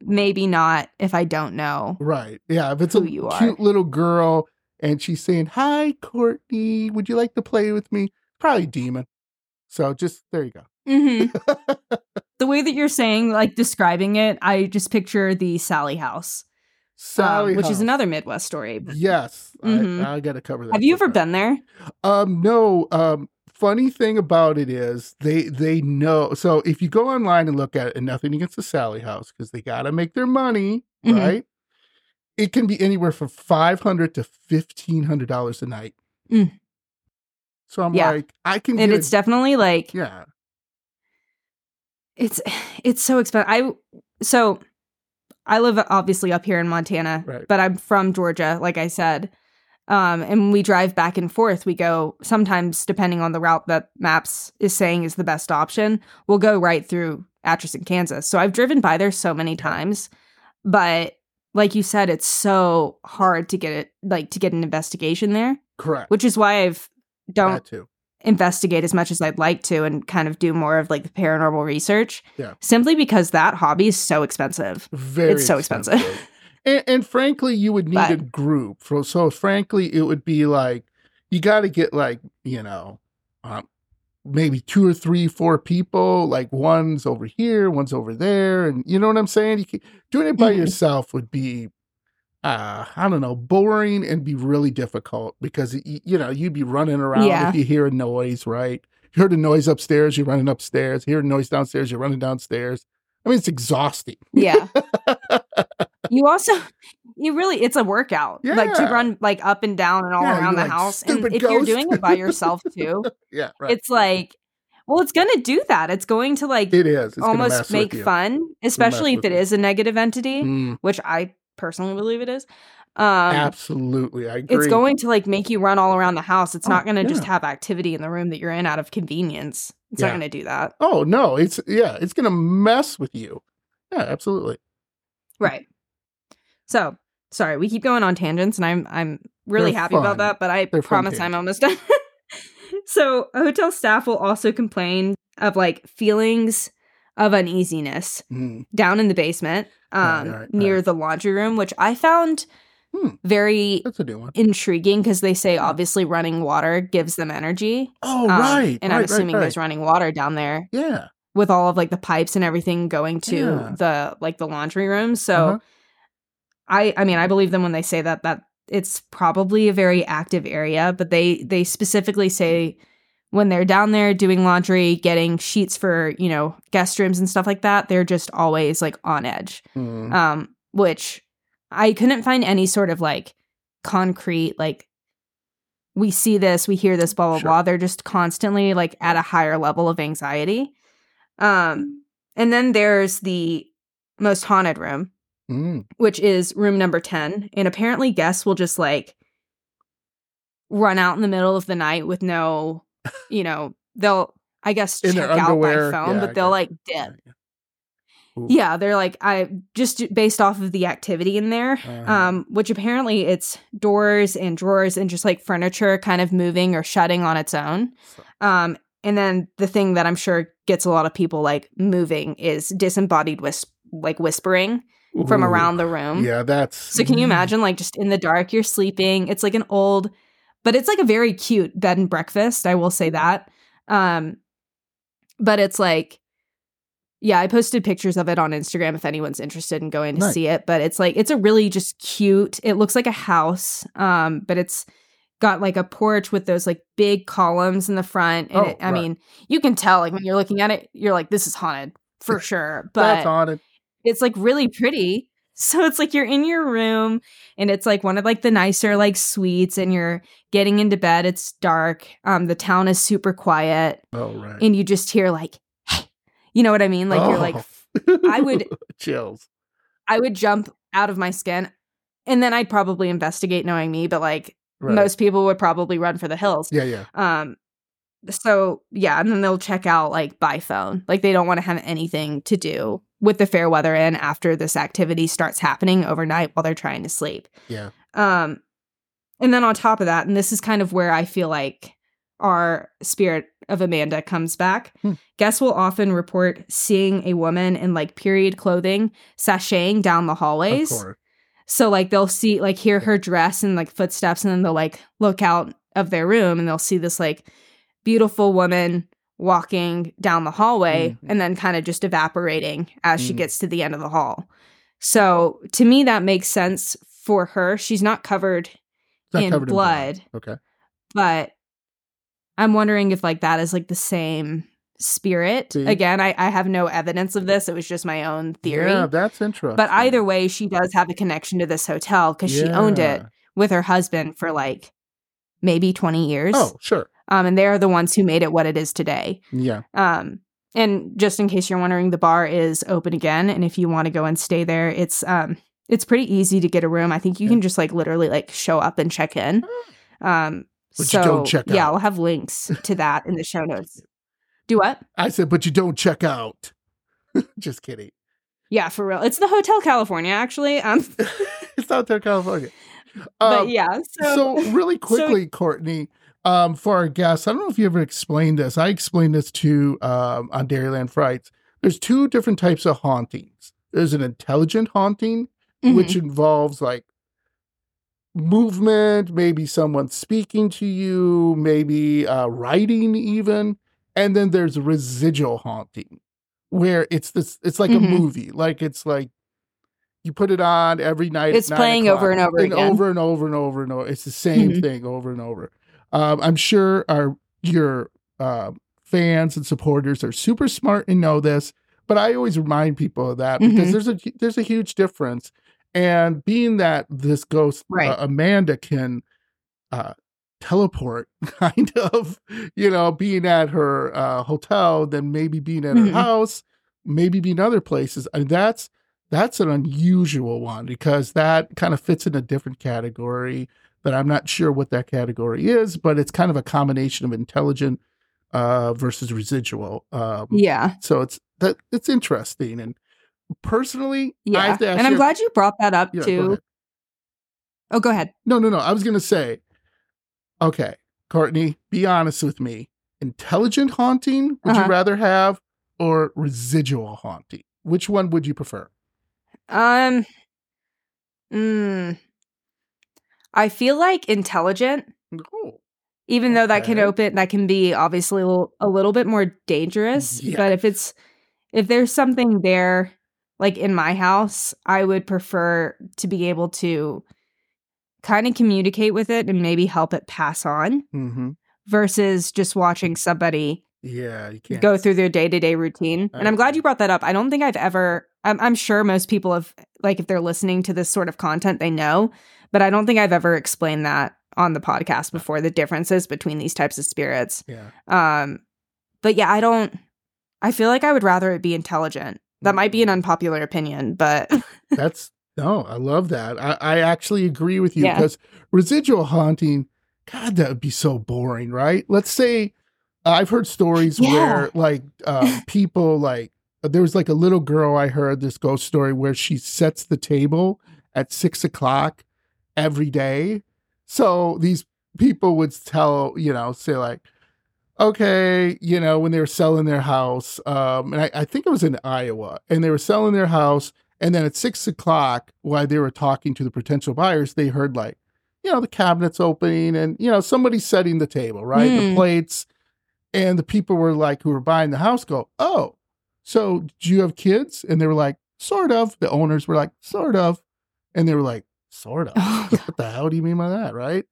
Speaker 2: maybe not if I don't know.
Speaker 1: Right. Yeah. If it's a
Speaker 2: you are.
Speaker 1: cute little girl and she's saying, "Hi, Courtney, would you like to play with me?" Probably demon. So just there you go.
Speaker 2: hmm the way that you're saying, like describing it, I just picture the Sallie house, um,
Speaker 1: Sallie,
Speaker 2: which is another Midwest story.
Speaker 1: Yes,
Speaker 2: Mhm.
Speaker 1: I, I got to cover that.
Speaker 2: Have you ever
Speaker 1: sometime.
Speaker 2: been there?
Speaker 1: Um, no. Um, funny thing about it is they they know. So if you go online and look at it, and nothing against the Sallie House because they got to make their money,
Speaker 2: Mhm.
Speaker 1: right? It can be anywhere from five hundred to fifteen hundred dollars a night.
Speaker 2: Mm.
Speaker 1: So I'm
Speaker 2: Yeah.
Speaker 1: like, I can
Speaker 2: And it's
Speaker 1: a-
Speaker 2: definitely like
Speaker 1: yeah,
Speaker 2: it's it's so expensive. I so I live obviously up here in Montana,
Speaker 1: Right.
Speaker 2: but I'm from Georgia, like I said. Um, and we drive back and forth, we go sometimes depending on the route that Maps is saying is the best option, we'll go right through Atchison, Kansas. So I've driven by there so many times, but like you said, it's so hard to get it like to get an investigation there,
Speaker 1: correct.
Speaker 2: which is why I've don't. Investigate as much as I'd like to and kind of do more of like the paranormal research.
Speaker 1: Yeah.
Speaker 2: Simply because that hobby is so expensive.
Speaker 1: Very
Speaker 2: It's so expensive.
Speaker 1: and, and frankly, you would need
Speaker 2: But-
Speaker 1: a group. So, so frankly, it would be like you got to get like you know, um, maybe two or three, four people. Like one's over here, one's over there, and you know what I'm saying. You can, doing it by
Speaker 2: Mhm.
Speaker 1: yourself would be. Uh, I don't know, boring and be really difficult because you know you'd be running around
Speaker 2: Yeah.
Speaker 1: if you hear a noise, right? You heard a noise upstairs, you're running upstairs. You hear a noise downstairs, you're running downstairs. I mean, it's exhausting.
Speaker 2: Yeah. you also you really it's a workout. Yeah. Like to run like up and down and all
Speaker 1: Yeah,
Speaker 2: around the
Speaker 1: like,
Speaker 2: house. And
Speaker 1: "Stupid
Speaker 2: if you're doing it by yourself too,
Speaker 1: Yeah, right.
Speaker 2: it's like well, it's gonna do that. It's going to like
Speaker 1: It is. It's
Speaker 2: almost make fun, especially if it is a negative entity,
Speaker 1: Mm,
Speaker 2: which I personally believe it is. Um
Speaker 1: absolutely, I agree.
Speaker 2: it's going to like make you run all around the house. It's
Speaker 1: Oh,
Speaker 2: not going to just have activity in the room that you're in out of convenience. It's
Speaker 1: Yeah.
Speaker 2: not going to do that.
Speaker 1: Oh no, it's yeah, it's gonna mess with you. Yeah, absolutely.
Speaker 2: Right. So, sorry, we keep going on tangents and I'm I'm really
Speaker 1: They're
Speaker 2: happy
Speaker 1: fun.
Speaker 2: about that, but I
Speaker 1: They're
Speaker 2: promise I'm almost done. so, a hotel staff will also complain of like feelings of uneasiness
Speaker 1: Mm,
Speaker 2: down in the basement um
Speaker 1: right,
Speaker 2: near
Speaker 1: right.
Speaker 2: the laundry room, which I found
Speaker 1: Hmm.
Speaker 2: very
Speaker 1: that's a new one.
Speaker 2: intriguing because they say obviously running water gives them energy.
Speaker 1: Oh
Speaker 2: Um,
Speaker 1: right,
Speaker 2: And I'm assuming there's running water down there
Speaker 1: yeah.
Speaker 2: with all of like the pipes and everything going to
Speaker 1: Yeah.
Speaker 2: the like the laundry room. So
Speaker 1: Uh-huh.
Speaker 2: I I mean I believe them when they say that that it's probably a very active area, but they they specifically say when they're down there doing laundry, getting sheets for, you know, guest rooms and stuff like that, they're just always like on edge.
Speaker 1: Mm,
Speaker 2: Um which I couldn't find any sort of like concrete like we see this, we hear this, blah blah
Speaker 1: Sure.
Speaker 2: blah. They're just constantly like at a higher level of anxiety. Um, and then there's the most haunted room,
Speaker 1: mm.
Speaker 2: which is room number 10. And apparently guests will just like run out in the middle of the night with no, you know, they'll I guess
Speaker 1: In
Speaker 2: check out by phone,
Speaker 1: yeah,
Speaker 2: but they'll like dip. Yeah, they're like I just based off of the activity in there,
Speaker 1: Uh-huh.
Speaker 2: um, which apparently it's doors and drawers and just like furniture kind of moving or shutting on its own. Um, and then the thing that I'm sure gets a lot of people like moving is disembodied whis- like whispering from around the room.
Speaker 1: Yeah, that's
Speaker 2: So can you imagine like just in the dark you're sleeping? It's like an old but it's like a very cute bed and breakfast, I will say that. Um but it's like yeah, I posted pictures of it on Instagram if anyone's interested in going to
Speaker 1: Nice.
Speaker 2: see it, but it's like it's a really just cute. It looks like a house. Um but it's got like a porch with those like big columns in the front and
Speaker 1: Oh,
Speaker 2: it, I
Speaker 1: right.
Speaker 2: mean, you can tell like when you're looking at it, you're like this is haunted for sure. But it's like really pretty. So it's like you're in your room and it's like one of like the nicer like suites and you're getting into bed. It's dark. Um the town is super quiet
Speaker 1: Oh right.
Speaker 2: and you just hear like hey. You know what I mean? Like you're like
Speaker 1: Oh.
Speaker 2: I would-
Speaker 1: chills.
Speaker 2: I would jump out of my skin and then I'd probably investigate knowing me, but like
Speaker 1: Right.
Speaker 2: most people would probably run for the hills.
Speaker 1: Yeah, yeah.
Speaker 2: Um so yeah, and then they'll check out like by phone. Like they don't want to have anything to do with the Fairweather Inn after this activity starts happening overnight while they're trying to sleep.
Speaker 1: Yeah.
Speaker 2: Um and then on top of that, and this is kind of where I feel like our spirit of Amanda comes back.
Speaker 1: Hmm.
Speaker 2: Guests will often report seeing a woman in like period clothing sashaying down the
Speaker 1: Of
Speaker 2: hallways.
Speaker 1: course.
Speaker 2: So like they'll see like hear her dress and like footsteps and then they'll like look out of their room and they'll see this like beautiful woman walking down the hallway
Speaker 1: Mhm.
Speaker 2: and then kind of just evaporating as she
Speaker 1: Mm.
Speaker 2: gets to the end of the hall. So to me that makes sense for her. She's not covered in
Speaker 1: covered
Speaker 2: blood.
Speaker 1: Okay.
Speaker 2: but I'm wondering if like that is like the same spirit.
Speaker 1: See?
Speaker 2: Again, I, I have no evidence of this. It was just my own theory.
Speaker 1: Yeah, that's interesting.
Speaker 2: But either way, she does have a connection to this hotel because she owned it with her husband for like maybe 20 years.
Speaker 1: Oh, sure.
Speaker 2: Um, and they're the ones who made it what it is today.
Speaker 1: Yeah.
Speaker 2: Um, and just in case you're wondering, the bar is open again. And if you want to go and stay there, it's um it's pretty easy to get a room. I think you
Speaker 1: Yeah.
Speaker 2: can just like literally like show up and check in. Um
Speaker 1: But you
Speaker 2: so
Speaker 1: don't check
Speaker 2: yeah,
Speaker 1: out.
Speaker 2: I'll have links to that in the show notes. Do what?
Speaker 1: I said, but you don't check out. Just kidding.
Speaker 2: Yeah, for real. It's the Hotel California, actually. Um,
Speaker 1: it's out there, California.
Speaker 2: but
Speaker 1: Um,
Speaker 2: yeah,
Speaker 1: so,
Speaker 2: so,
Speaker 1: really quickly, Courtney, um, for our guests, I don't know if you ever explained this. I explained this to um, on Dairyland Frights. There's two different types of hauntings. There's an intelligent haunting,
Speaker 2: Mhm.
Speaker 1: which involves like movement, maybe someone speaking to you, maybe uh, writing even, and then there's residual haunting, where it's this. It's like
Speaker 2: Mhm.
Speaker 1: a movie, like it's like you put it on every night.
Speaker 2: It's
Speaker 1: 9
Speaker 2: playing over and
Speaker 1: o'clock,
Speaker 2: over again.
Speaker 1: over and over and over and over. It's the same
Speaker 2: Mhm.
Speaker 1: thing over and over. Um, I'm sure our your uh, fans and supporters are super smart and know this, but I always remind people of that because
Speaker 2: Mhm.
Speaker 1: there's a there's a huge difference. And being that this ghost
Speaker 2: Right.
Speaker 1: uh, Amanda can uh, teleport, kind of, you know, being at her uh, hotel, then maybe being at
Speaker 2: Mhm.
Speaker 1: her house, maybe being other places. And that's that's an unusual one because that kind of fits in a different category I'm not sure what that category is, but it's kind of a combination of intelligent uh, versus residual. Um,
Speaker 2: Yeah.
Speaker 1: So it's that it's interesting. And personally, I
Speaker 2: Yeah.
Speaker 1: have to ask
Speaker 2: And I'm
Speaker 1: you-
Speaker 2: glad you brought that up
Speaker 1: Yeah,
Speaker 2: too.
Speaker 1: ahead.
Speaker 2: Oh, go ahead.
Speaker 1: No, no, no. I was gonna say, okay, Courtney, be honest with me. Intelligent haunting would
Speaker 2: Uh-huh.
Speaker 1: you rather have, or residual haunting? Which one would you prefer?
Speaker 2: Um mm, I feel like intelligent,
Speaker 1: Oh,
Speaker 2: even though that can open that can be obviously a little, a little bit more dangerous.
Speaker 1: Yeah.
Speaker 2: But if it's if there's something there like in my house, I would prefer to be able to kind of communicate with it and maybe help it pass on
Speaker 1: mm-hmm.
Speaker 2: versus just watching somebody
Speaker 1: yeah, you can't
Speaker 2: go through their day-to-day routine
Speaker 1: I
Speaker 2: and i'm glad you brought that up i don't think i've ever I'm, I'm sure most people have like if they're listening to this sort of content they know but i don't think i've ever explained that on the podcast before the differences between these types of spirits
Speaker 1: Yeah,
Speaker 2: um but yeah i don't i feel like i would rather it be intelligent that might be an unpopular opinion but
Speaker 1: that's no, I love that. I, I actually agree with you
Speaker 2: Yeah.
Speaker 1: because residual haunting, God, that would be so boring, right? Let's say I've heard stories
Speaker 2: Yeah.
Speaker 1: where like uh, people like there was like a little girl I heard this ghost story where she sets the table at six o'clock every day. So these people would tell, you know, say like, okay, you know, when they were selling their house, um, and I, I think it was in Iowa, and they were selling their house, and then at six o'clock, while they were talking to the potential buyers, they heard like, you know, the cabinets opening and you know somebody setting the table, right, the
Speaker 2: Hmm.
Speaker 1: plates, and the people were like who were buying the house go, oh, so do you have kids? And they were like, sort of. The owners were like, sort of, and they were like, sort of. Oh, what the hell do you mean by that, right?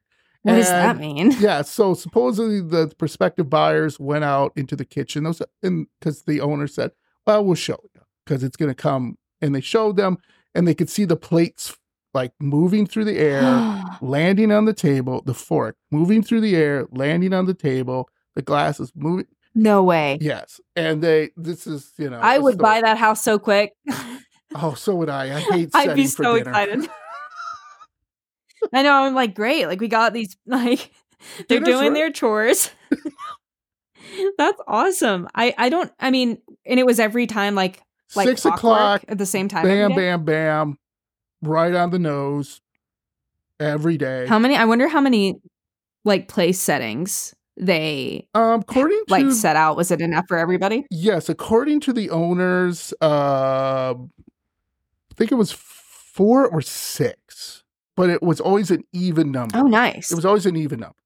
Speaker 2: what does that mean
Speaker 1: yeah so supposedly the prospective buyers went out into the kitchen those and because the owner said well we'll show you because it's going to come and they showed them and they could see the plates like moving through the air landing on the table the fork moving through the air landing on the table the glasses moving
Speaker 2: no way
Speaker 1: yes and they this is you know
Speaker 2: I would buy that house so quick
Speaker 1: oh so would i i hate
Speaker 2: I'd be so
Speaker 1: dinner.
Speaker 2: excited. I know. I'm like, great. Like, we got these, like, they're doing
Speaker 1: right.
Speaker 2: their chores. That's awesome. I, I don't, I mean, and it was every time, like, like
Speaker 1: six o'clock
Speaker 2: at the same time.
Speaker 1: bam bam bam right on the nose every day
Speaker 2: How many, I wonder how many, like, place settings they,
Speaker 1: Um, according to
Speaker 2: like, set out. Was it enough for everybody?
Speaker 1: yes, according to the owners, uh, I think it was four or six, but it was always an even number.
Speaker 2: Oh, nice.
Speaker 1: It was always an even number.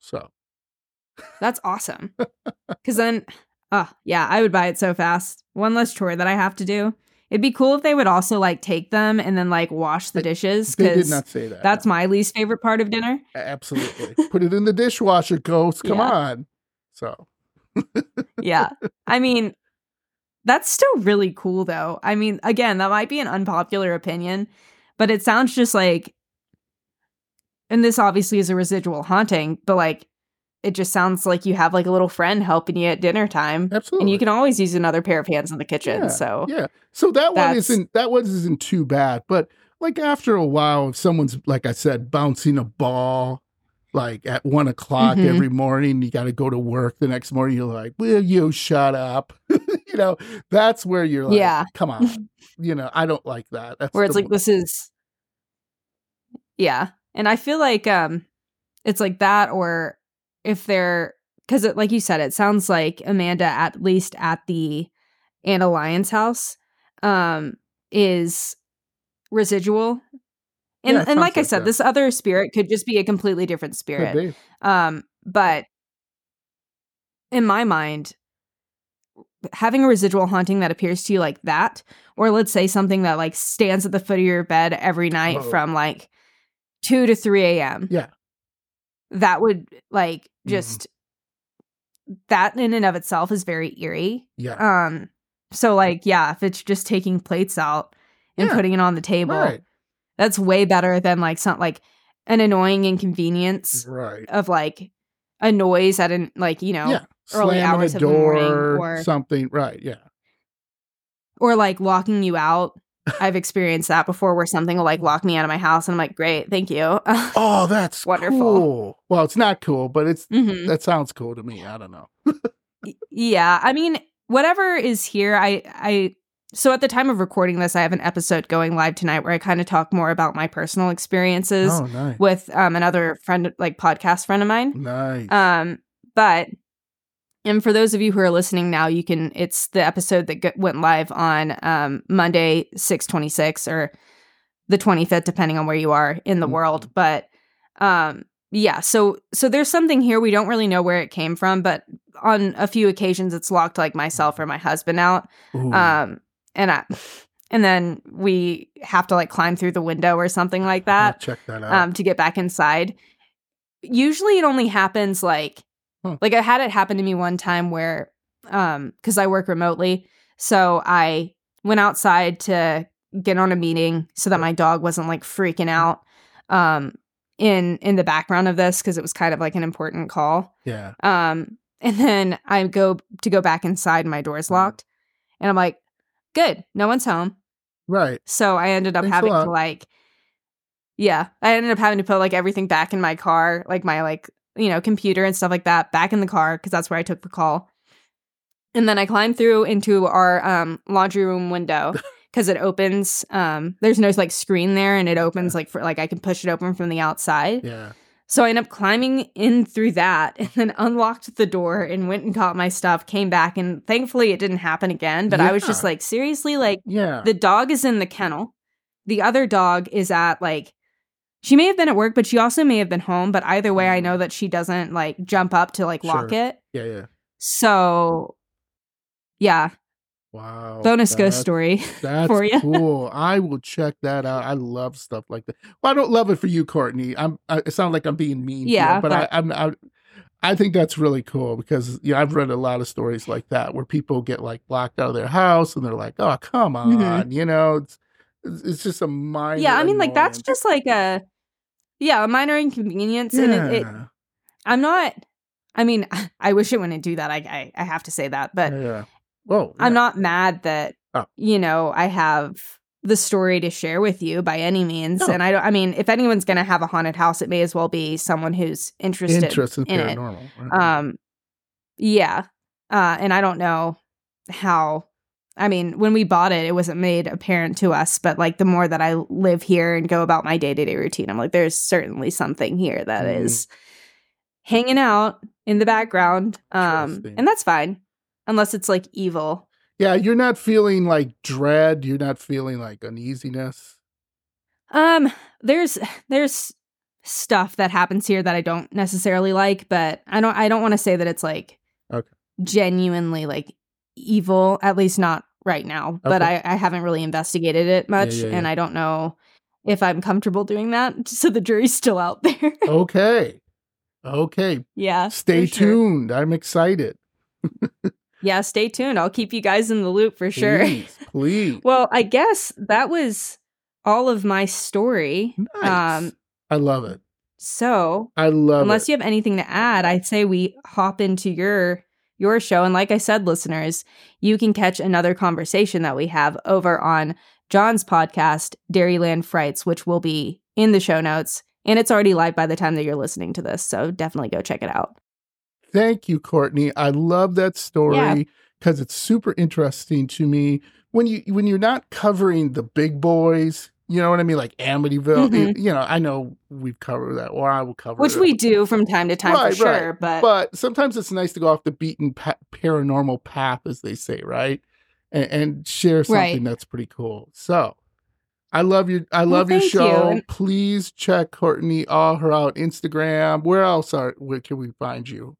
Speaker 1: So
Speaker 2: That's awesome. Because then, oh, yeah, I would buy it so fast. One less chore that I have to do. It'd be cool if they would also like take them and then like wash the dishes
Speaker 1: they did not say that.
Speaker 2: that's my least favorite part of dinner.
Speaker 1: absolutely put it in the dishwasher, ghost. Come
Speaker 2: Yeah.
Speaker 1: on. So
Speaker 2: Yeah. I mean, that's still really cool though. I mean, again, that might be an unpopular opinion, but it sounds just like, and this obviously is a residual haunting, but like, it just sounds like you have like a little friend helping you at dinner time.
Speaker 1: absolutely,
Speaker 2: And you can always use another pair of hands in the kitchen.
Speaker 1: Yeah,
Speaker 2: so
Speaker 1: yeah. So that one isn't that one isn't too bad, but like after a while, if someone's like I said, bouncing a ball like at one o'clock
Speaker 2: Mhm.
Speaker 1: every morning, you got to go to work the next morning. You're like, "Will you shut up?" you know, that's where you're like,
Speaker 2: Yeah.
Speaker 1: come on." you know, I don't like that. That's
Speaker 2: where it's like this is yeah and i feel like um it's like that or if they're because like you said, it sounds like Amanda, at least at the Anna Lyons house, um, is residual. And
Speaker 1: Yeah,
Speaker 2: and
Speaker 1: sounds
Speaker 2: like I said,
Speaker 1: that.
Speaker 2: this other spirit could just be a completely different spirit. Um, but in my mind, having a residual haunting that appears to you like that, or let's say something that like stands at the foot of your bed every night
Speaker 1: Oh.
Speaker 2: from like two to three a.m.
Speaker 1: Yeah.
Speaker 2: that would like
Speaker 1: Mhm.
Speaker 2: just that in and of itself is very eerie.
Speaker 1: Yeah.
Speaker 2: Um, so like yeah, if it's just taking plates out and
Speaker 1: Yeah.
Speaker 2: putting it on the table,
Speaker 1: right.
Speaker 2: that's way better than like some like an annoying inconvenience
Speaker 1: Right.
Speaker 2: of like a noise at an like you know
Speaker 1: yeah.
Speaker 2: early
Speaker 1: Slamming
Speaker 2: hours
Speaker 1: a
Speaker 2: of the morning
Speaker 1: door,
Speaker 2: or-
Speaker 1: something. Right. Yeah.
Speaker 2: or like locking you out. I've experienced that before where something will like lock me out of my house and I'm like, great, thank you.
Speaker 1: Oh, that's
Speaker 2: Wonderful.
Speaker 1: Cool. Well, it's not cool, but it's
Speaker 2: Mhm.
Speaker 1: that sounds cool to me. I don't know.
Speaker 2: Yeah, I mean, whatever is here, I I so at the time of recording this, I have an episode going live tonight where I kind of talk more about my personal experiences
Speaker 1: Oh, nice.
Speaker 2: with um another friend like podcast friend of mine.
Speaker 1: Nice.
Speaker 2: Um, but and for those of you who are listening now, you can. It's the episode that g- went live on um, Monday, six twenty six, or the twenty fifth, depending on where you are in the
Speaker 1: Mhm.
Speaker 2: world. But um, yeah, so so there's something here we don't really know where it came from, but on a few occasions it's locked like myself or my husband out.
Speaker 1: Ooh.
Speaker 2: Um, and I. And then we have to like climb through the window or something like
Speaker 1: I'll
Speaker 2: that
Speaker 1: check that out.
Speaker 2: um, to get back inside. Usually it only happens like
Speaker 1: Huh.
Speaker 2: like I had it happen to me one time where um because I work remotely. So I went outside to get on a meeting so that my dog wasn't like freaking out um in in the background of this because it was kind of like an important call.
Speaker 1: yeah.
Speaker 2: Um and then I go to go back inside and my door's
Speaker 1: Mm-hmm.
Speaker 2: locked. And I'm like, good, no one's home.
Speaker 1: Right.
Speaker 2: So I ended up
Speaker 1: Thanks
Speaker 2: having to like yeah, I ended up having to put like everything back in my car, like my like, you know, computer and stuff like that back in the car cuz that's where I took the call. And then I climbed through into our um laundry room window cuz it opens um there's no like screen there and it opens like for like I can push it open from the outside.
Speaker 1: Yeah.
Speaker 2: So I ended up climbing in through that and then unlocked the door and went and got my stuff, came back and thankfully it didn't happen again, but I was just like seriously like
Speaker 1: Yeah.
Speaker 2: the dog is in the kennel. The other dog is at like she may have been at work, but she also may have been home. But either way, I know that she doesn't like jump up to like lock
Speaker 1: Sure.
Speaker 2: it.
Speaker 1: yeah. Yeah.
Speaker 2: So yeah,
Speaker 1: Wow.
Speaker 2: bonus ghost story.
Speaker 1: That's
Speaker 2: for ya.
Speaker 1: cool. I will check that out. I love stuff like that. Well, I don't love it for you, Courtney. I'm. I, it sounds like I'm being mean. you,
Speaker 2: Yeah,
Speaker 1: but,
Speaker 2: but-
Speaker 1: I, I'm. I, I think that's really cool because you know I've read a lot of stories like that where people get like locked out of their house and they're like, "Oh, come on,"
Speaker 2: Mhm.
Speaker 1: you know. It's it's just a minor.
Speaker 2: yeah, I mean like that's just like a yeah a minor inconvenience, and it, it, I'm not. I mean, I wish it wouldn't do that. I I, I have to say that, but
Speaker 1: yeah. Whoa.
Speaker 2: I'm not mad that
Speaker 1: Oh.
Speaker 2: you know I have the story to share with you by any means.
Speaker 1: No.
Speaker 2: And I don't. I mean, if anyone's gonna have a haunted house, it may as well be someone who's interested.
Speaker 1: interested in
Speaker 2: it.
Speaker 1: paranormal. right.
Speaker 2: Um, yeah. Uh, and I don't know how. I mean, when we bought it, it wasn't made apparent to us. But like, the more that I live here and go about my day to day routine, I'm like, there's certainly something here that
Speaker 1: Mm.
Speaker 2: is hanging out in the background. Um, and that's fine, unless it's like evil.
Speaker 1: yeah, you're not feeling like dread. You're not feeling like uneasiness.
Speaker 2: Um, there's there's stuff that happens here that I don't necessarily like, but I don't I don't want to say that it's like
Speaker 1: Okay.
Speaker 2: genuinely like evil, at least not right now. But I, I haven't really investigated it much,
Speaker 1: yeah,
Speaker 2: and
Speaker 1: yeah.
Speaker 2: I don't know if I'm comfortable doing that. So the jury's still out there.
Speaker 1: Okay. Okay.
Speaker 2: yeah.
Speaker 1: Stay
Speaker 2: for sure.
Speaker 1: tuned. I'm excited.
Speaker 2: Yeah, stay tuned. I'll keep you guys in the loop for sure.
Speaker 1: Please. please.
Speaker 2: Well, I guess that was all of my story.
Speaker 1: Nice.
Speaker 2: Um,
Speaker 1: I love it.
Speaker 2: so
Speaker 1: I love
Speaker 2: unless
Speaker 1: it.
Speaker 2: you have anything to add, I'd say we hop into your your show. And like I said, listeners, you can catch another conversation that we have over on John's podcast, Dairyland Frights, which will be in the show notes. And it's already live by the time that you're listening to this. So definitely go check it out.
Speaker 1: Thank you, Courtney. I love that story because it's super interesting to me. When you when you're not covering the big boys, You know what I mean? Like Amityville.
Speaker 2: Mhm.
Speaker 1: You know, I know we've covered that, or I will cover
Speaker 2: Which
Speaker 1: it.
Speaker 2: we do from time to time
Speaker 1: Right,
Speaker 2: for
Speaker 1: right.
Speaker 2: sure. But,
Speaker 1: but sometimes it's nice to go off the beaten pa- paranormal path, as they say, right? And, and share something
Speaker 2: Right.
Speaker 1: that's pretty cool. So, I love your I
Speaker 2: Well,
Speaker 1: love your
Speaker 2: thank you.
Speaker 1: show. Please check Courtney all her out Instagram. Where else are where can we find you?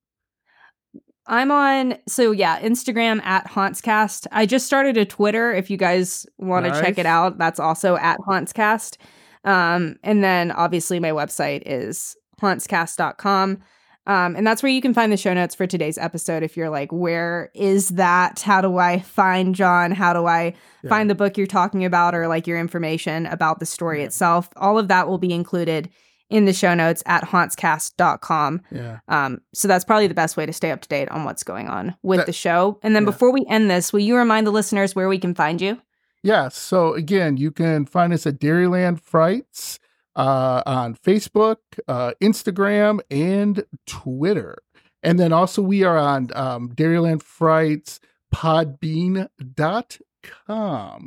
Speaker 2: I'm on, so yeah, Instagram at Hauntscast. I just started a Twitter. If you guys want to check it out, that's also at Hauntscast. Um, and then obviously my website is hauntscast.com. Um, and that's where you can find the show notes for today's episode. If you're like, where is that? How do I find John? How do I
Speaker 1: Yeah.
Speaker 2: find the book you're talking about or like your information about the story
Speaker 1: Yeah.
Speaker 2: itself? All of that will be included in the show notes at hauntscast.com.
Speaker 1: Yeah.
Speaker 2: Um, so that's probably the best way to stay up to date on what's going on with
Speaker 1: That-
Speaker 2: the show. And then
Speaker 1: yeah.
Speaker 2: before we end this, will you remind the listeners where we can find you?
Speaker 1: Yeah. So again, you can find us at Dairyland Frights uh, on Facebook, uh, Instagram, and Twitter. And then also we are on um, Dairyland Frights podbean.com.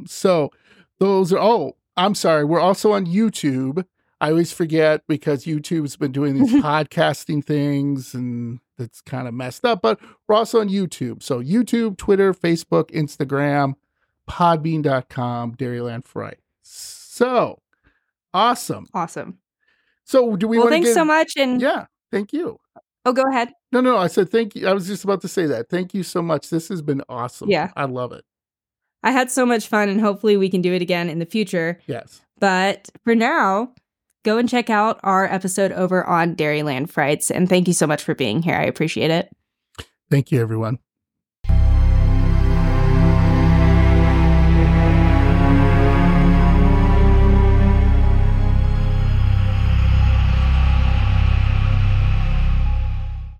Speaker 1: So those are, oh, I'm sorry. We're also on YouTube. I always forget because YouTube's been doing these podcasting things and it's kind of messed up, but we're also on YouTube. So YouTube, Twitter, Facebook, Instagram, podbean.com, Dairyland Fright. So awesome.
Speaker 2: Awesome.
Speaker 1: So do we
Speaker 2: well,
Speaker 1: want to
Speaker 2: thanks
Speaker 1: give,
Speaker 2: so much. And
Speaker 1: Yeah, thank you.
Speaker 2: oh, go ahead.
Speaker 1: No, no, I said thank you. I was just about to say that. Thank you so much. This has been awesome.
Speaker 2: Yeah.
Speaker 1: I love it.
Speaker 2: I had so much fun, and hopefully we can do it again in the future.
Speaker 1: Yes.
Speaker 2: But for now, go and check out our episode over on Dairyland Frights. And thank you so much for being here. I appreciate it.
Speaker 1: Thank you, everyone.